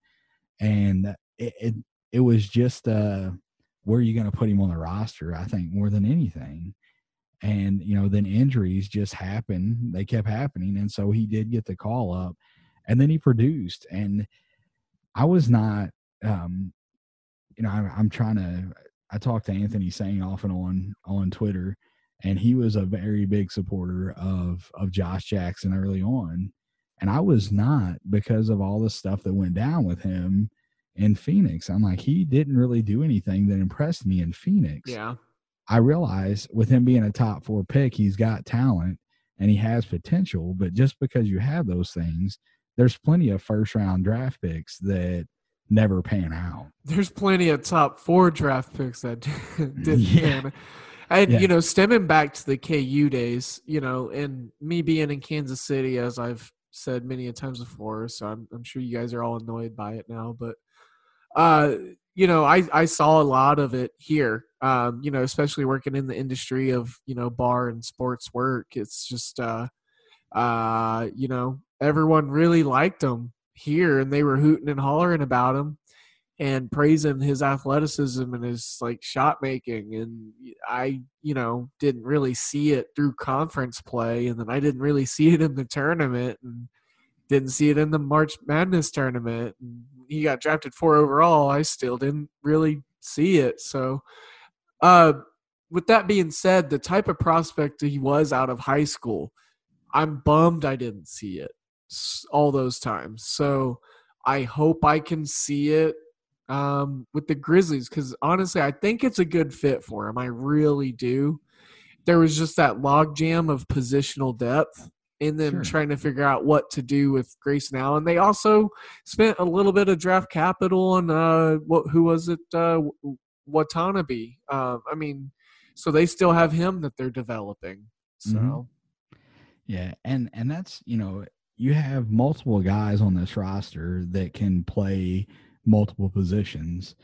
And it, it, it was just, uh, where are you going to put him on the roster? I think more than anything. And, you know, then injuries just happened. They kept happening. And so he did get the call up and then he produced. And I was not, um, you know, I, I'm trying to, I talked to Anthony saying off and on on Twitter, and he was a very big supporter of of Josh Jackson early on, and I was not because of all the stuff that went down with him in Phoenix. I'm like, he didn't really do anything that impressed me in Phoenix. yeah. I realize with him being a top four pick, he's got talent and he has potential. But just because you have those things, there's plenty of first round draft picks that never pan out. There's plenty of top four draft picks that didn't Yeah. pan. And Yeah. you know, stemming back to the KU days, you know, and me being in Kansas City, as I've said many a times before, so I'm, I'm sure you guys are all annoyed by it now, but uh, you know, I I saw a lot of it here. Um, you know, especially working in the industry of you know bar and sports work. It's just uh, uh, you know, everyone really liked him here, and they were hooting and hollering about him and praising his athleticism and his like shot making and i you know didn't really see it through conference play and then i didn't really see it in the tournament and didn't see it in the march madness tournament. He got drafted four overall. I still didn't really see it. So uh with that being said the type of prospect he was out of high school i'm bummed i didn't see it all those times. So i hope i can see it um, with the Grizzlies because honestly, I think it's a good fit for him. I really do. There was just that logjam of positional depth in them Sure. trying to figure out what to do with Grayson Allen. They also spent a little bit of draft capital on uh, what who was it? Uh, Watanabe. Um, I mean, so they still have him that they're developing. So Mhm. Yeah, and and that's you know you have multiple guys on this roster that can play multiple positions,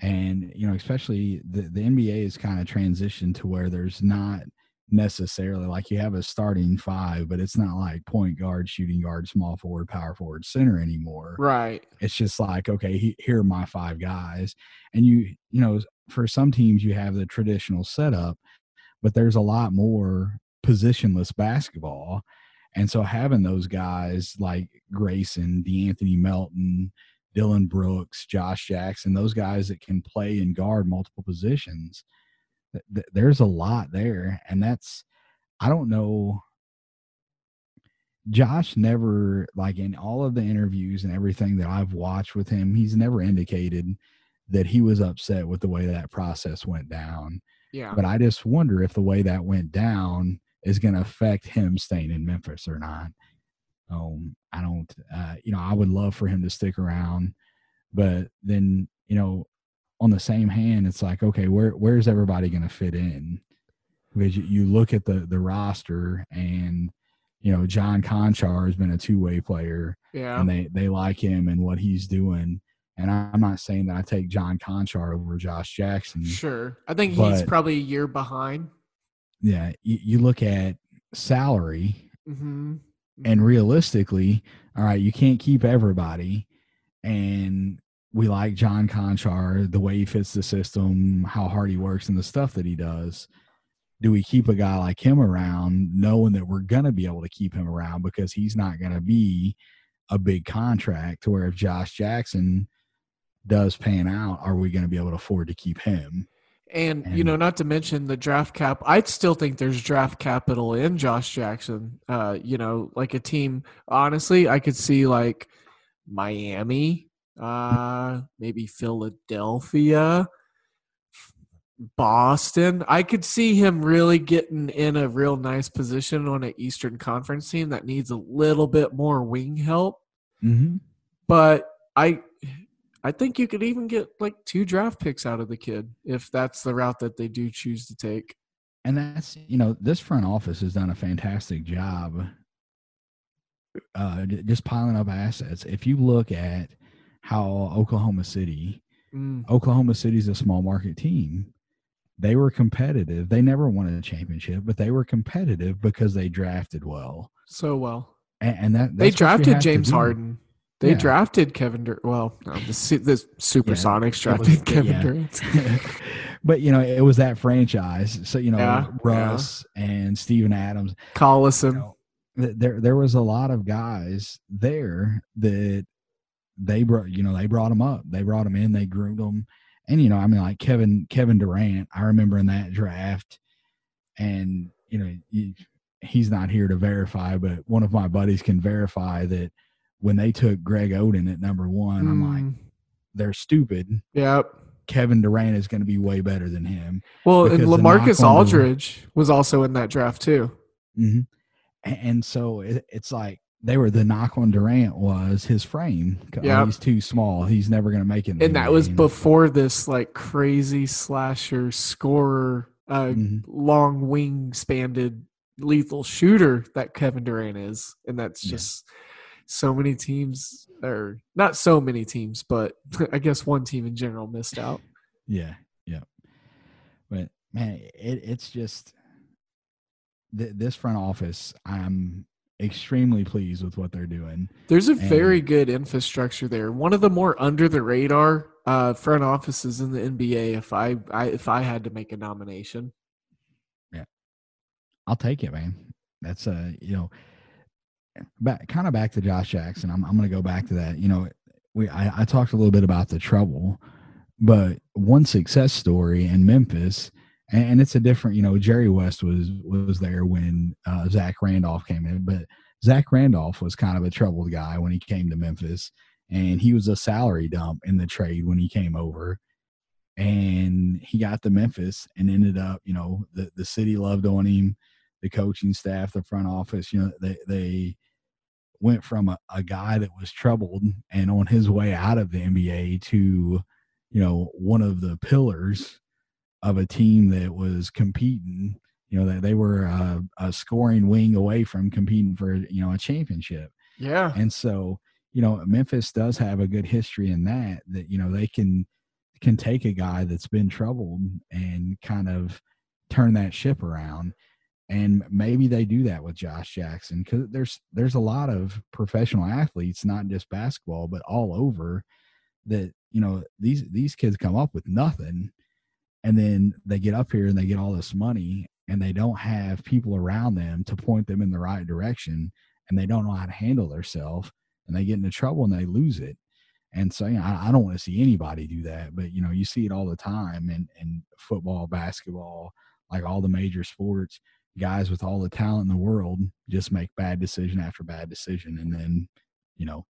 and you know especially the the NBA is kind of transitioned to where there's not necessarily like you have a starting five, but it's not like point guard, shooting guard, small forward, power forward, center anymore. Right, it's just like okay he, here are my five guys. And you you know for some teams you have the traditional setup but there's a lot more positionless basketball. And so having those guys like grayson deanthony melton dillon brooks josh jackson those guys that can play and guard multiple positions th- th- there's a lot there and that's i don't know Josh never like in all of the interviews and everything that I've watched with him, he's never indicated that he was upset with the way that process went down. yeah, But I just wonder if the way that went down is going to affect him staying in Memphis or not. Um, I don't, uh, you know, I would love for him to stick around, but then, you know, on the same hand, it's like, okay, where where's everybody going to fit in? Because you, you look at the the roster and you know John Konchar has been a two way player yeah, and they they like him and what he's doing. And I'm not saying that I take John Konchar over Josh Jackson. sure. I think he's probably a year behind. Yeah, you, you look at salary Mm-hmm. and realistically, all right, you can't keep everybody. And we like John Konchar, the way he fits the system, how hard he works, and the stuff that he does. Do we keep a guy like him around, knowing that we're going to be able to keep him around because he's not going to be a big contract? To where if Josh Jackson does pan out, are we going to be able to afford to keep him? And, you know, not to mention the draft cap. I'd still think there's draft capital in Josh Jackson. Uh, you know, like a team. Honestly, I could see like Miami, uh, maybe Philadelphia, Boston. I could see him really getting in a real nice position on an Eastern Conference team that needs a little bit more wing help. Mm-hmm. But I I think you could even get like two draft picks out of the kid if that's the route that they do choose to take. And that's you know this front office has done a fantastic job, uh, just piling up assets. If you look at how Oklahoma City, Mm. Oklahoma City's a small market team. They were competitive. They never won a championship, but they were competitive because they drafted well. So well. And, and that They that's what you drafted James. Harden. They Yeah. drafted Kevin Durant. Well, no, the, the Supersonics was- drafted Kevin yeah. Durant. but you know, it was that franchise. So you know, Yeah, Russ and Steven Adams. Collison. you know, there there was a lot of guys there that they brought you know they brought them up. They brought them in. They groomed them and you know i mean like kevin kevin durant i remember in that draft. And you know you, he's not here to verify but one of my buddies can verify that when they took greg oden at number one i'm like Mm, they're stupid. Yep. kevin durant is going to be way better than him. Well, and Lamarcus Aldridge was also in that draft too. hmm And, and so it, it's like they were the knock on Durant was his frame. Oh, Yep. he's too small. He's never going to make it. And that was before this like crazy slasher scorer, uh, Mhm. long wing spanned lethal shooter that Kevin Durant is. And that's Yeah. just so many teams, or not so many teams, but I guess one team in general missed out. Yeah, yeah. But man, it, it's just th- this front office. I'm extremely pleased with what they're doing. There's a very good infrastructure there. One of the more under the radar uh, front offices in the NBA. If I, I if I had to make a nomination, yeah, I'll take it, man. That's a you know, back kind of back to Josh Jackson. I'm I'm going to go back to that. You know, we I, I talked a little bit about the trouble, but one success story in Memphis, and, it's a different. You know, Jerry West was was there when uh, Zach Randolph came in, but Zach Randolph was kind of a troubled guy when he came to Memphis, and he was a salary dump in the trade when he came over. And he got to Memphis and ended up, you know, the, the city loved on him the coaching staff, the front office, you know, they they went from a, a guy that was troubled and on his way out of the NBA to, you know, one of the pillars of a team that was competing. You know, that they were a, a scoring wing away from competing for, you know, a championship. yeah, And so, you know, Memphis does have a good history in that, that, you know, they can can take a guy that's been troubled and kind of turn that ship around. And maybe they do that with Josh Jackson because there's there's a lot of professional athletes, not just basketball, but all over that, you know, these these kids come up with nothing and then they get up here and they get all this money and they don't have people around them to point them in the right direction and they don't know how to handle themselves and they get into trouble and they lose it. And so, you know, I, I don't want to see anybody do that, but you know, you see it all the time in, in football, basketball, like all the major sports, guys with all the talent in the world just make bad decision after bad decision. And then, you know,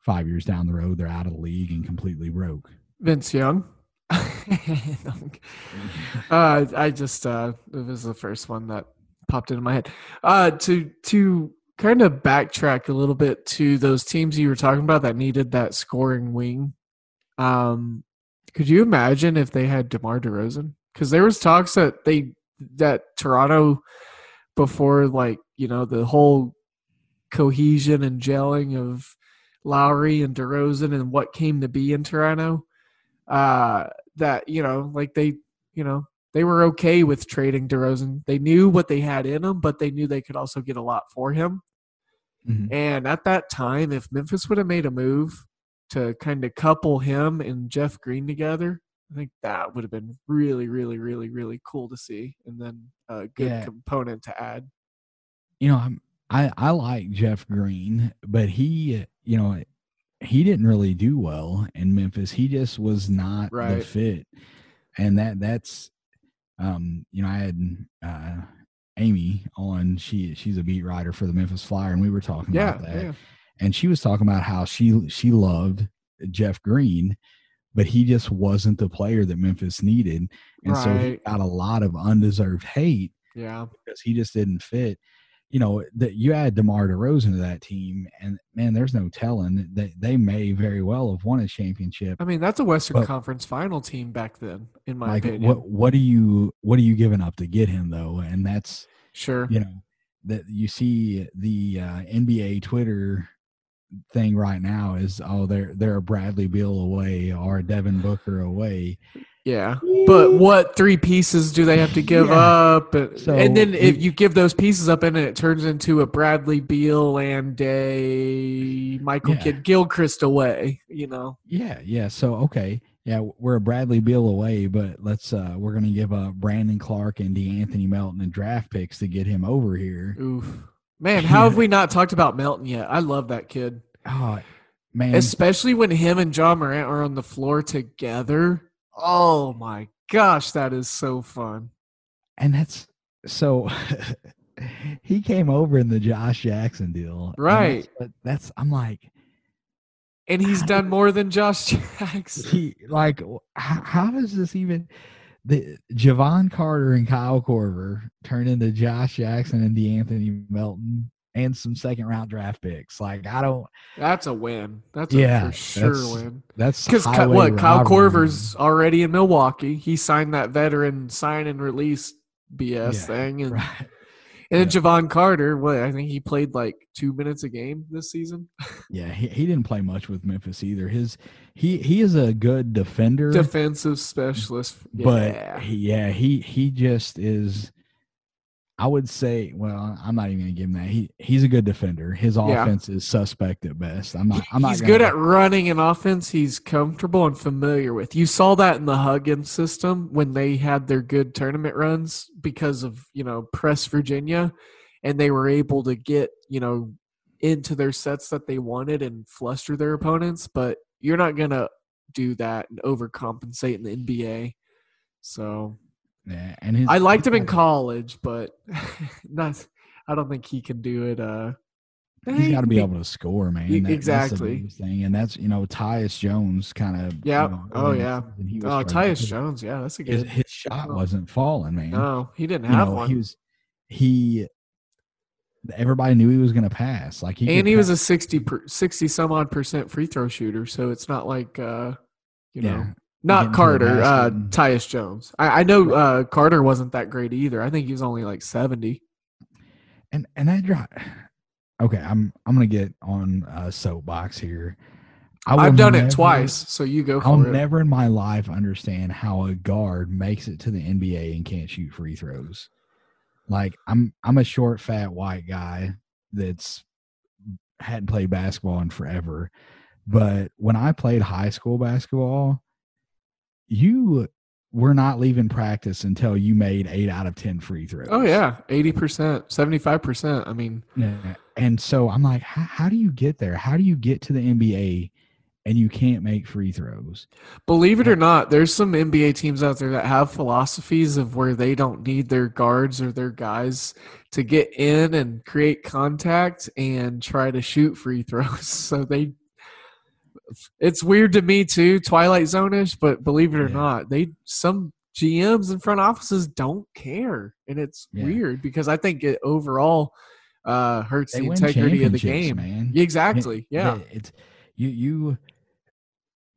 five years down the road, they're out of the league and completely broke. Vince Young. uh, I just uh, it was the first one that popped into my head. Uh, to to kind of backtrack a little bit to those teams you were talking about that needed that scoring wing. Um, could you imagine if they had DeMar DeRozan? Because there was talks that they that Toronto before like you know the whole cohesion and gelling of Lowry and DeRozan and what came to be in Toronto. Uh, that you know, like they, you know, they were okay with trading DeRozan. They knew what they had in him, but they knew they could also get a lot for him. Mhm. And at that time, if Memphis would have made a move to kind of couple him and Jeff Green together, I think that would have been really, really, really, really cool to see, and then a good Yeah. component to add. you know, I'm, I I like Jeff Green, but he, you know, he didn't really do well in Memphis. He just was not the fit, and that that's, um, you know, I had uh, Amy on. She she's a beat writer for the Memphis Flyer, and we were talking Yeah, about that, yeah. and she was talking about how she she loved Jeff Green, but he just wasn't the player that Memphis needed. And so he got a lot of undeserved hate Yeah. because he just didn't fit. You know, that you add DeMar DeRozan to that team, and man, there's no telling that they may very well have won a championship. I mean, that's a Western But- Conference final team back then, in my Like, opinion. what what do you what are you giving up to get him though? And that's Sure. you know that you see the uh, NBA Twitter thing right now is oh they're they're a Bradley Beal away or a Devin Booker away. Yeah. But what three pieces do they have to give Yeah. up? And, So and then if you give those pieces up and it turns into a Bradley Beal and a Michael Yeah. Kidd Gilchrist away, you know. Yeah, yeah. So okay, yeah, we're a Bradley Beal away, but let's uh we're gonna give up Brandon Clarke and DeAnthony Melton and draft picks to get him over here. Oof. Man, how have we not talked about Melton yet? I love that kid. Oh man, Especially when him and Ja Morant are on the floor together. Oh my gosh, that is so fun. and that's so he came over in the Josh Jackson deal. Right. That's, that's I'm like And he's done more than Josh Jackson. he like how, how does this even the Jevon Carter and Kyle Korver turn into Josh Jackson and DeAnthony Melton and some second round draft picks? Like I don't That's a win. That's a Yeah, for sure that's win. that's Because what Kyle robbery. Korver's already in Milwaukee. He signed that veteran sign and release BS Yeah, thing, and right. and then Jevon Carter. What I think he played like two minutes a game this season. Yeah, he, he didn't play much with Memphis either. His he he is a good defender, Defensive specialist. but Yeah. he, yeah, he he just is. I would say, well, I'm not even gonna give him that. He he's a good defender. His Yeah. offense is suspect at best. I'm not. I'm not. he's gonna- good at running an offense he's comfortable and familiar with. You saw that in the Huggins system when they had their good tournament runs because of, you know, press Virginia and they were able to get, you know, into their sets that they wanted and fluster their opponents, but you're not going to do that and overcompensate in the NBA. So, Yeah, and his, I liked him in college, but not I don't think he can do it uh He's got to be able to score, man. That- that's exactly. thing, and that's you know Tyus Jones kind of. Yeah. Oh, yeah. He was Oh, Tyus Jones, yeah, that's a good. his shot Oh. wasn't falling, man. No, he didn't you have know, one. he was he everybody knew he was going to pass like he and he was a pass. 60 per, 60 some odd percent free throw shooter, so it's not like uh you know, yeah getting not Carter, uh Tyus Jones. I, I know uh Carter wasn't that great either. I think he was only like 70. and and that drive okay i'm i'm gonna get on a soapbox here I I've done never- it twice, so you go for i'll it. never in my life understand how a guard makes it to the nba and can't shoot free throws like i'm i'm a short fat white guy that's hadn't played basketball in forever but when i played high school basketball you were not leaving practice until you made eight out of ten free throws Oh yeah, 80%, 75%. I mean, Yeah. And so I'm like, how, how do you get there? How do you get to the NBA and you can't make free throws? Believe it or not, there's some NBA teams out there that have philosophies of where they don't need their guards or their guys to get in and create contact and try to shoot free throws. So they it's weird to me too, Twilight Zone-ish, but believe it or Yeah. not, they some GMs and front offices don't care. And it's Yeah. weird because I think it overall uh hurts They the integrity of the game. man. Exactly. Yeah. It's you you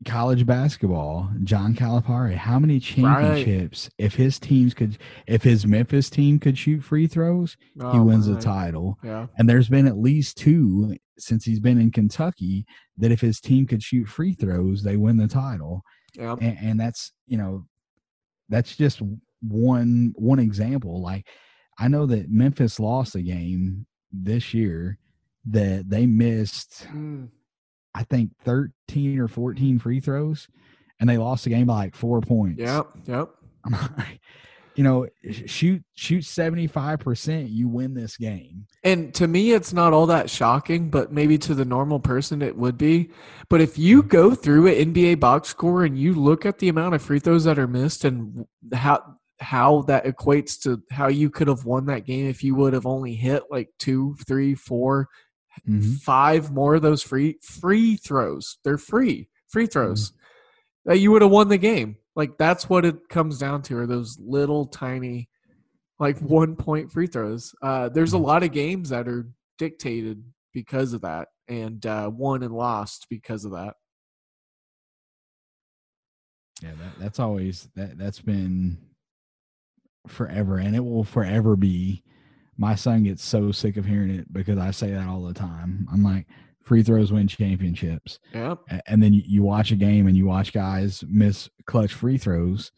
college basketball, John Calipari, how many championships if his teams could if his Memphis team could shoot free throws, he Oh, wins the title. Yeah. And there's been at least two since he's been in Kentucky that if his team could shoot free throws, they win the title. Yeah. and, and that's you know that's just one one example like i know that memphis lost a game this year that they missed Mm. I think 13 or 14 free throws and they lost the game by like four points Yep. Yep. Like, you know shoot shoot 75% you win this game And to me, it's not all that shocking, but maybe to the normal person, it would be. But if you mm-hmm. go through an NBA box score and you look at the amount of free throws that are missed and how how that equates to how you could have won that game if you would have only hit like two, three, four, Mhm. five more of those free free throws. They're free free throws. that you would have won the game. Like that's what it comes down to are those little tiny like one point free throws. Uh, there's a lot of games that are dictated because of that and uh, won and lost because of that. Yeah, that, that's always that that's been forever and it will forever be my son gets so sick of hearing it because I say that all the time. I'm like, free throws win championships. Yep. And then you watch a game and you watch guys miss clutch free throws.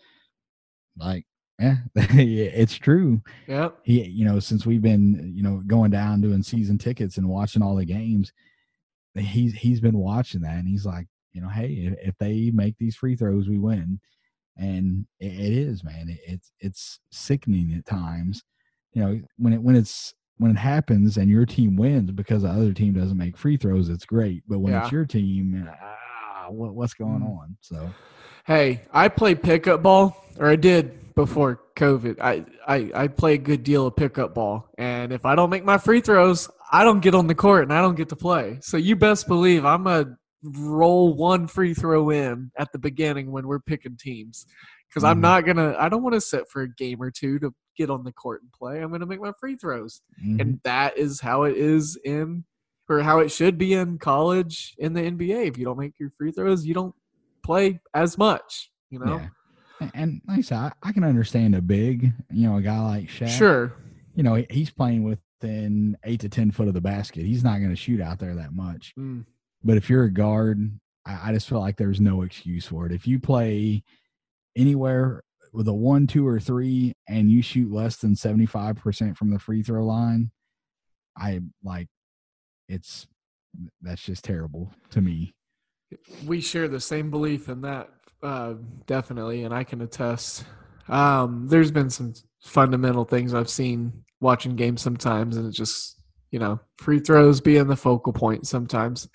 Like, eh, yeah, it's true. Yep. He, you know, since we've been, you know, going down doing season tickets and watching all the games, he's he's been watching that and he's like, you know, hey, if, if they make these free throws, we win. And it, it is, man. It, it's it's sickening at times. You know, when it when it's when it happens and your team wins because the other team doesn't make free throws, it's great. But when Yeah. it's your team, ah, what, what's going Mm. on? So Hey, I play pickup ball, or I did before COVID. I, I I play a good deal of pickup ball, and if I don't make my free throws, I don't get on the court and I don't get to play. So you best believe I'm gonna roll one free throw in at the beginning when we're picking teams, because I'm Mhm. not gonna. I don't want to sit for a game or two to get on the court and play. I'm gonna make my free throws, mhm. and that is how it is in, or how it should be in college in the NBA. If you don't make your free throws, you don't play as much. You know. yeah. And- like I said, I, I can understand a big, you know, a guy like Shaq. Sure. You know, he- he's playing within eight to 10 foot of the basket. He's not going to shoot out there that much. Mm. But if you're a guard, I, I just feel like there's no excuse for it. If you play anywhere with a one, two, or three, and you shoot less than 75% from the free throw line, I like it's that's just terrible to me. We share the same belief in that, uh, definitely, and I can attest. Um, there's been some fundamental things I've seen watching games sometimes, and it just, you know, free throws being the focal point sometimes.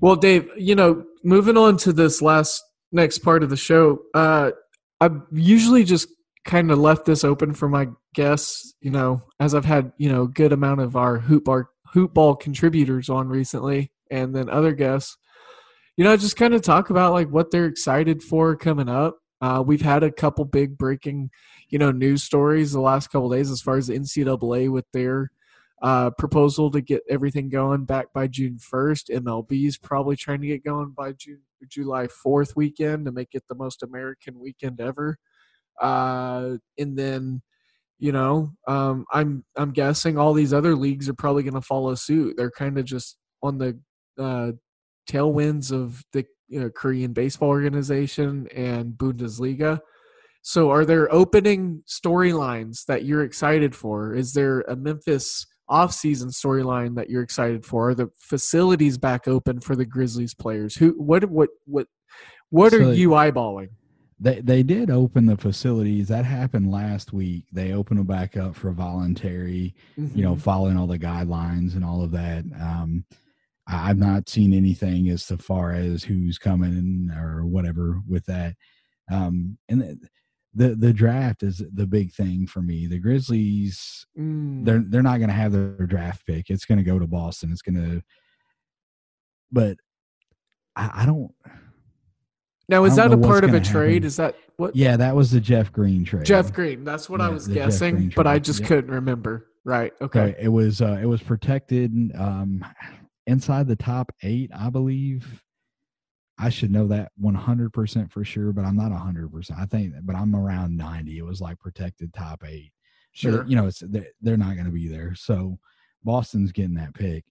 Well, Dave, you know, moving on to this last next part of the show, uh, I've usually just kind of left this open for my guests, you know, as I've had, you know, a good amount of our hoop bar hoop ball contributors on recently and then other guests. You know, just kind of talk about like what they're excited for coming up. Uh, we've had a couple big breaking, you know, news stories the last couple days as far as the NCAA with their uh, proposal to get everything going back by June 1st. MLB is probably trying to get going by June, July 4th weekend to make it the most American weekend ever. Uh, and then, you know, um, I'm I'm guessing all these other leagues are probably going to follow suit. They're kind of just on the uh, tailwinds of the you know, Korean baseball organization and Bundesliga. So, are there opening storylines that you're excited for? Is there a Memphis off-season storyline that you're excited for? Are the facilities back open for the Grizzlies players? Who? What? What? What? What So are you eyeballing? They they did open the facilities. That happened last week. They opened them back up for voluntary, you know, Mhm. following all the guidelines and all of that. Um, I've not seen anything as far as who's coming or whatever with that. Um, and the, the draft is the big thing for me. The Grizzlies Mm. they're they're not going to have their draft pick. It's going to go to Boston. It's going to, but I, I don't. now, is don't that a part of a trade? happen. Is that what? Yeah, that was the Jeff Green trade. Jeff Green. That's what I was guessing, but I just yeah. couldn't remember. Right. So Okay. it was uh, it was protected um, inside the top eight, I believe. I should know that one hundred percent for sure, but I'm not hundred percent. I think, but I'm around ninety. It was like protected top eight. Sure. you know, it's they're, they're not going to be there. So Boston's getting that pick.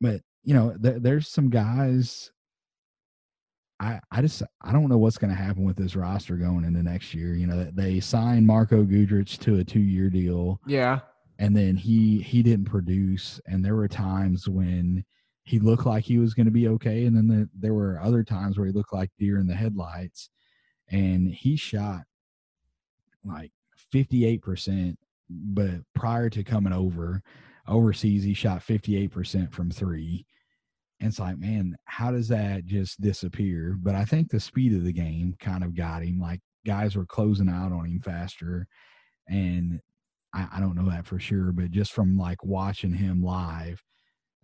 But you know, there, there's some guys. I I just I don't know what's going to happen with this roster going into next year. You know, they signed Marko Guduric to a two year deal Yeah. and then he he didn't produce and there were times when he looked like he was going to be okay and then the, there were other times where he looked like deer in the headlights and he shot like 58% but prior to coming over overseas he shot 58% from 3 and it's like man how does that just disappear? But i think the speed of the game kind of got him like guys were closing out on him faster and I, I don't know that for sure, but just from like watching him live,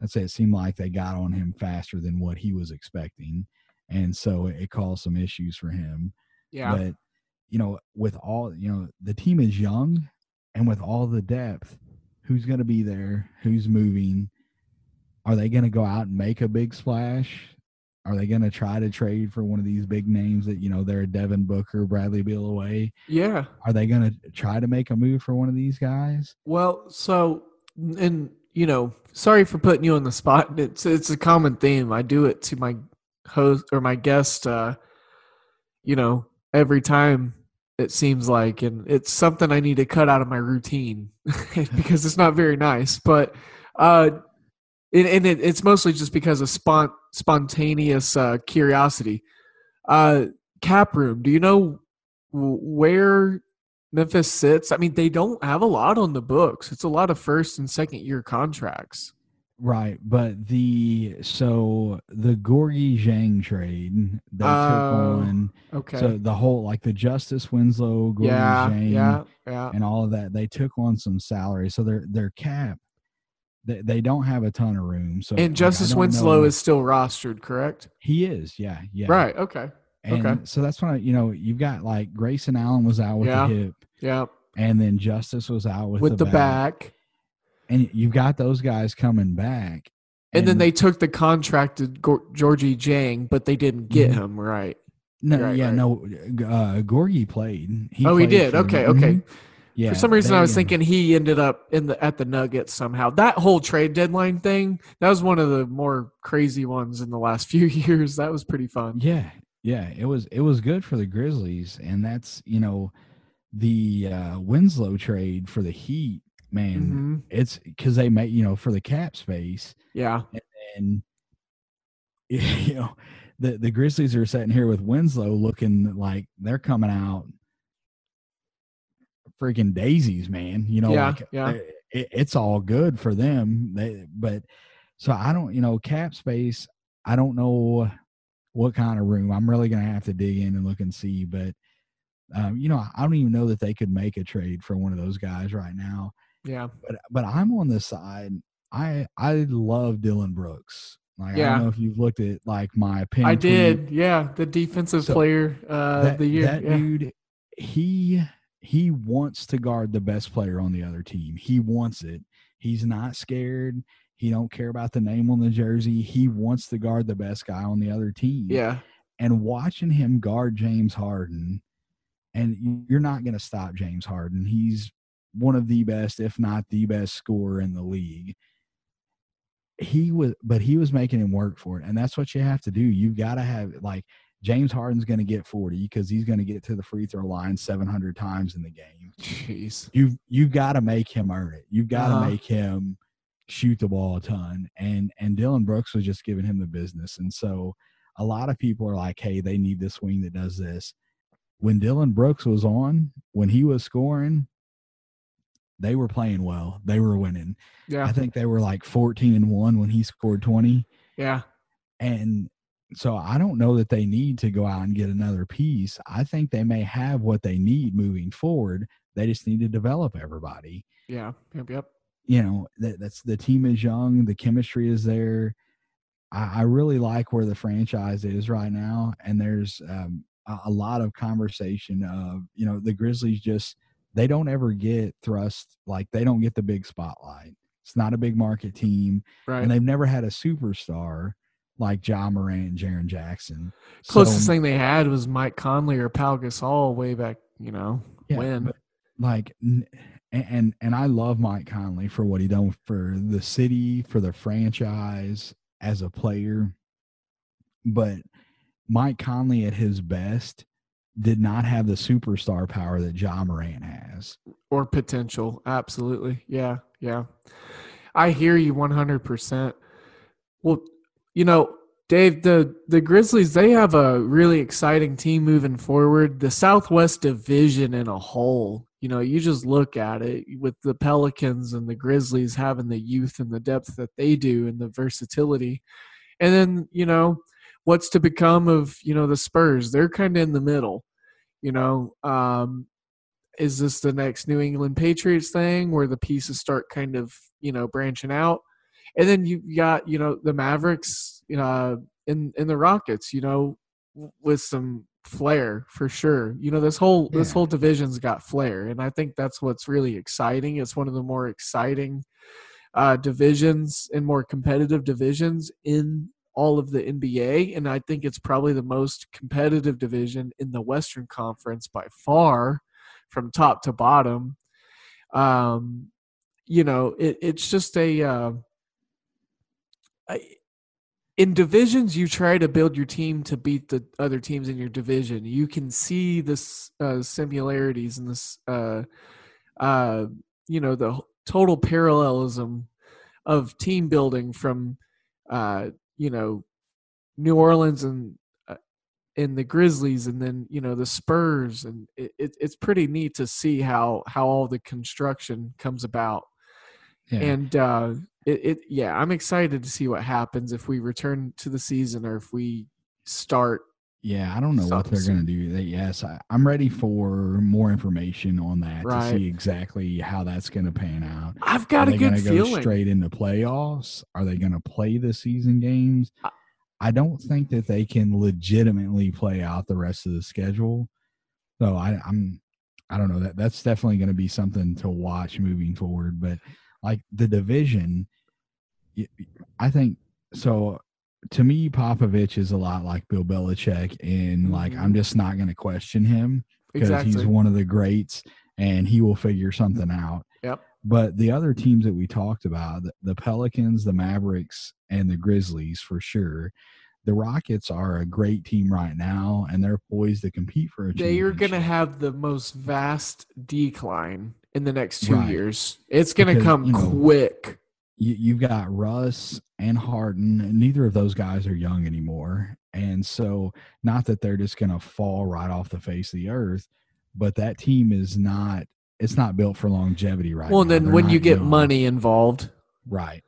I'd say it seemed like they got on him faster than what he was expecting. and so it caused some issues for him. Yeah. But you know, with all you know, the team is young, and with all the depth, who's going to be there? Who's moving? Are they going to go out and make a big splash? Are they going to try to trade for one of these big names that you know they're a Devin Booker, Bradley Beal away? yeah. Are they going to try to make a move for one of these guys? Well, so and you know, sorry for putting you on the spot. It's it's a common theme. I do it to my host or my guest uh you know, every time it seems like and it's something I need to cut out of my routine because it's not very nice, but uh and, and it, it's mostly just because of spont, spontaneous uh curiosity. Uh cap room, do you know where Memphis sits. I mean, they don't have a lot on the books. It's a lot of first and second year contracts. Right, but the so the Gorgui Dieng trade they Oh, took on Okay. so the whole like the Justice Winslow, Gorgui yeah, Dieng, yeah, yeah. and all of that they took on some salary, so their their cap they, they don't have a ton of room. So like, And Justice Winslow know- is still rostered, correct? he is yeah yeah Right. Okay. And okay. so that's why you know you've got like Grayson Allen was out with Yeah. the hip, Yeah. and then Justice was out with, With, the, back. and you've got those guys coming back, And, then they took the contracted Gorgui Dieng, but they didn't get Mhm. him right. No, Right, yeah, right. no. Uh, Gorgui played. oh, he played did. for- Okay. Okay. Mhm. Yeah. For some reason, I was thinking he ended up in the at the Nuggets somehow. That whole trade deadline thing that was one of the more crazy ones in the last few years. That was pretty fun. Yeah, yeah. It was it was good for the Grizzlies, and that's you know the uh, Winslow trade for the Heat. Man, hmm it's because they made you know for the cap space, Yeah. and you know the the Grizzlies are sitting here with Winslow looking like they're coming out freaking daisies, man. You know, Yeah, like yeah. it, it's all good for them. They, but so I don't, you know, cap space. I don't know what kind of room. I'm really gonna have to dig in and look and see. But um, you know, I don't even know that they could make a trade for one of those guys right now. Yeah. But but I'm on the side. I I love Dillon Brooks. Like I Yeah. don't know if you've looked at like my opinion. I did. Yeah. The defensive So, player uh, that, of the year. That yeah. dude, he he wants to guard the best player on the other team. He wants it. He's not scared. He don't care about the name on the jersey. He wants to guard the best guy on the other team. yeah. And watching him guard James Harden, and you're not going to stop James Harden. He's one of the best, if not the best scorer in the league. He was, but he was making him work for it, and that's what you have to do. You've got to have like James Harden's going to get 40 because he's going to get to the free throw line 700 times in the game. Jeez. You've you've got to make him earn it. You've got to Uh-huh. make him shoot the ball a ton. And and Dillon Brooks was just giving him the business. And so a lot of people are like, hey, they need this wing that does this. When Dillon Brooks was on, when he was scoring, they were playing well. They were winning. Yeah. I think they were like 14 and 1 when he scored 20. yeah. And so I don't know that they need to go out and get another piece. I think they may have what they need moving forward. They just need to develop everybody. Yeah. Yep. Yep. You know, that, that's the team is young, the chemistry is there. I, I really like where the franchise is right now, and there's um, a, a lot of conversation of you know the Grizzlies just they don't ever get thrust like they don't get the big spotlight. It's not a big market team, Right. and they've never had a superstar like Ja Morant and Jaren Jackson. Closest So- thing they had was Mike Conley or Pau Gasol way back, you know, Yeah, when. but, like and, and I love Mike Conley for what he done for the city, for the franchise as a player. But Mike Conley at his best did not have the superstar power that Ja Morant has. or potential. Absolutely. Yeah. Yeah. I hear you 100%. Well, you know, Dave, the, the Grizzlies, they have a really exciting team moving forward. The Southwest Division in a whole, you know, you just look at it with the Pelicans and the Grizzlies having the youth and the depth that they do and the versatility. And then, you know, what's to become of, you know, the Spurs? They're kind of in the middle, you know. Um, is this the next New England Patriots thing where the pieces start kind of, you know, branching out? And then you've got, you know, the Mavericks you know, in in the Rockets. You know, with some flair for sure. You know, this whole this whole division's got flair, and I think that's what's really exciting. It's one of the more exciting uh, divisions and more competitive divisions in all of the NBA, and I think it's probably the most competitive division in the Western Conference by far, from top to bottom. Um, you know, it, it's just a. Uh, I, in divisions, you try to build your team to beat the other teams in your division. You can see this uh, similarities and this, uh, uh, you know, the total parallelism of team building from, uh, you know, New Orleans and uh, and the Grizzlies, and then you know the Spurs, and it, it, it's pretty neat to see how how all the construction comes about. Yeah. And uh, it, it, yeah, I'm excited to see what happens if we return to the season or if we start. Yeah, I don't know what they're going to do. Yes, I, I'm ready for more information on that to see exactly how that's going to pan out. I've got Are a good gonna go feeling. straight into playoffs? Are they going to play the season games? I- I don't think that they can legitimately play out the rest of the schedule. So I, I'm, I don't know that that's definitely going to be something to watch moving forward. But like the division, I think so. To me, Popovich is a lot like Bill Belichick, and like I'm Mhm. just not going to question him because Exactly. he's one of the greats, and he will figure something out. Yep. But the other teams that we talked about, the, the Pelicans, the Mavericks, and the Grizzlies for sure. The Rockets are a great team right now, and they're poised to compete for a They are going to have the most vast decline in the next two Right. years. It's going to come you know, quick. you, you've got Russ and Harden. and Neither of those guys are young anymore. And so, not that they're just going to fall right off the face of the earth, but that team is not, it's not built for longevity right well, now. then They're when you get money involved, Right.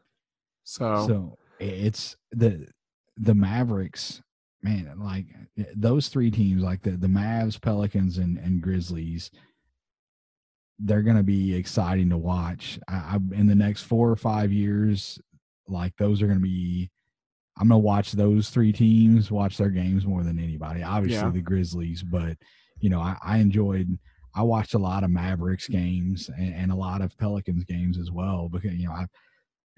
so, So it's the, the Mavericks, man, like eh, those three teams, like the, the Mavs, Pelicans, and, and Grizzlies, they're going to be exciting to watch. I, I, in the next four or five years, like those are going to be. I'm going to watch those three teams, watch their games more than anybody. Obviously, Yeah. the Grizzlies, but you know, I, I enjoyed. I watched a lot of Mavericks games and, and a lot of Pelicans games as well because you know I.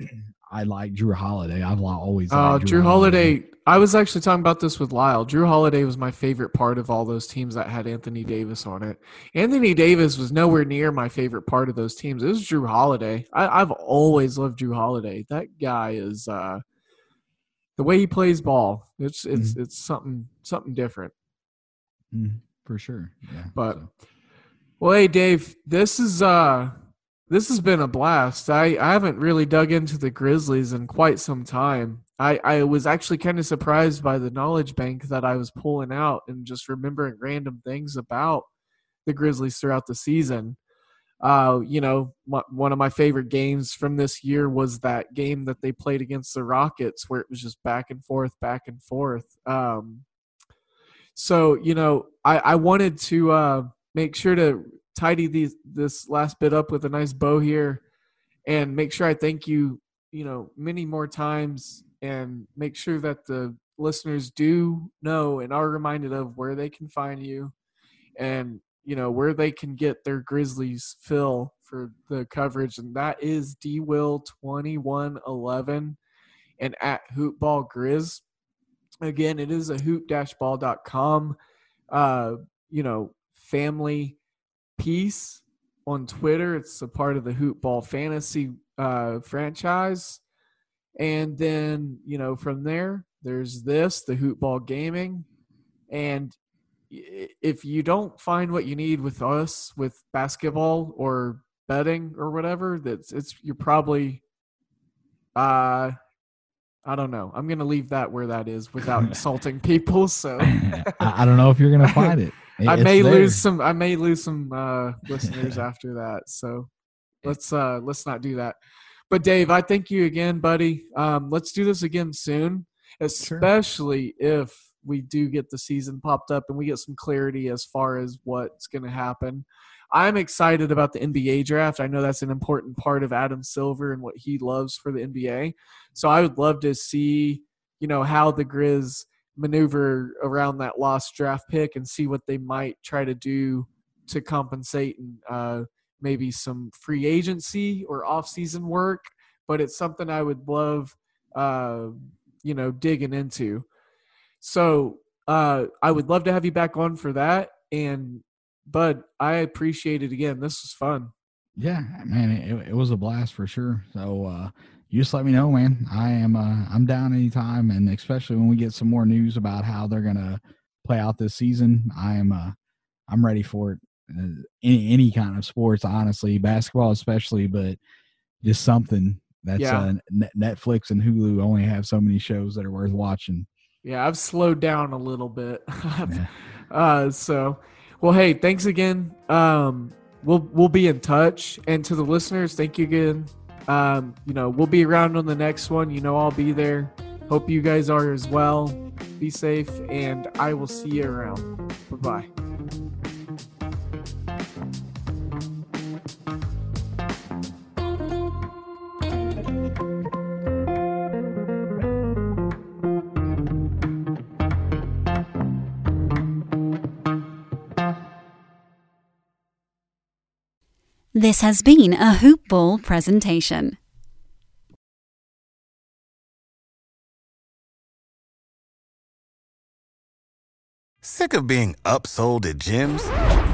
I like Jrue Holiday. I've always uh, liked Jrue Holiday. I was actually talking about this with Lyle. Jrue Holiday was my favorite part of all those teams that had Anthony Davis on it. Anthony Davis was nowhere near my favorite part of those teams. It was Jrue Holiday. I, I've always loved Jrue Holiday. That guy is uh, the way he plays ball. It's it's Mm-hmm. it's something something different. Mhm, for sure. Yeah, But- so. Well, hey Dave, this is uh this has been a blast. I, I haven't really dug into the Grizzlies in quite some time. I, I was actually kind of surprised by the knowledge bank that I was pulling out and just remembering random things about the Grizzlies throughout the season. Uh, you know, my, one of my favorite games from this year was that game that they played against the Rockets, where it was just back and forth, back and forth. Um, so you know, I, I wanted to uh, make sure to tidy these this last bit up with a nice bow here, and make sure I thank you, you know, many more times, and make sure that the listeners do know and are reminded of where they can find you, and you know where they can get their Grizzlies fill for the coverage, and that is D Will twenty one eleven, and at Hoopball Grizz. Again, it is a hoop-ball.com, uh, you know, family piece on Twitter. It's a part of the Hoopball Fantasy uh, franchise. And then, you know, from there, there's this, the Hoopball Gaming. And if you don't find what you need with us with basketball or betting or whatever, that's it's you're probably uh I don't know. I'm gonna leave that where that is without insulting people. So I, I don't know if you're gonna find it. I may there. lose some. I may lose some uh, listeners after that. So let's uh, let's not do that. But Dave, I thank you again, buddy. Um, let's do this again soon, especially if we do get the season popped up and we get some clarity as far as what's going to happen. I'm excited about the NBA draft. I know that's an important part of Adam Silver and what he loves for the NBA. So I would love to see you know, how the Grizz maneuver around that lost draft pick and see what they might try to do to compensate and uh, maybe some free agency or off-season work. But it's something I would love, uh, you know, digging into. So uh, I would love to have you back on for that. And Bud, I appreciate it again. This was fun. Yeah, man, it, it was a blast for sure. So uh, you just let me know, man. I am uh, I'm down anytime, and especially when we get some more news about how they're gonna play out this season. I am uh, I'm ready for it. Uh, any any kind of sports, honestly, basketball especially, but just something that's Yeah. uh, Netflix and Hulu only have so many shows that are worth watching. Yeah, I've slowed down a little bit. Yeah. uh, so, well, hey, thanks again. Um, we'll we'll be in touch, and to the listeners, thank you again. Um, you know, we'll be around on the next one. You know, I'll be there. Hope you guys are as well. Be safe, and I will see you around. Bye bye. This has been a Hoop Ball presentation. Sick of being upsold at gyms?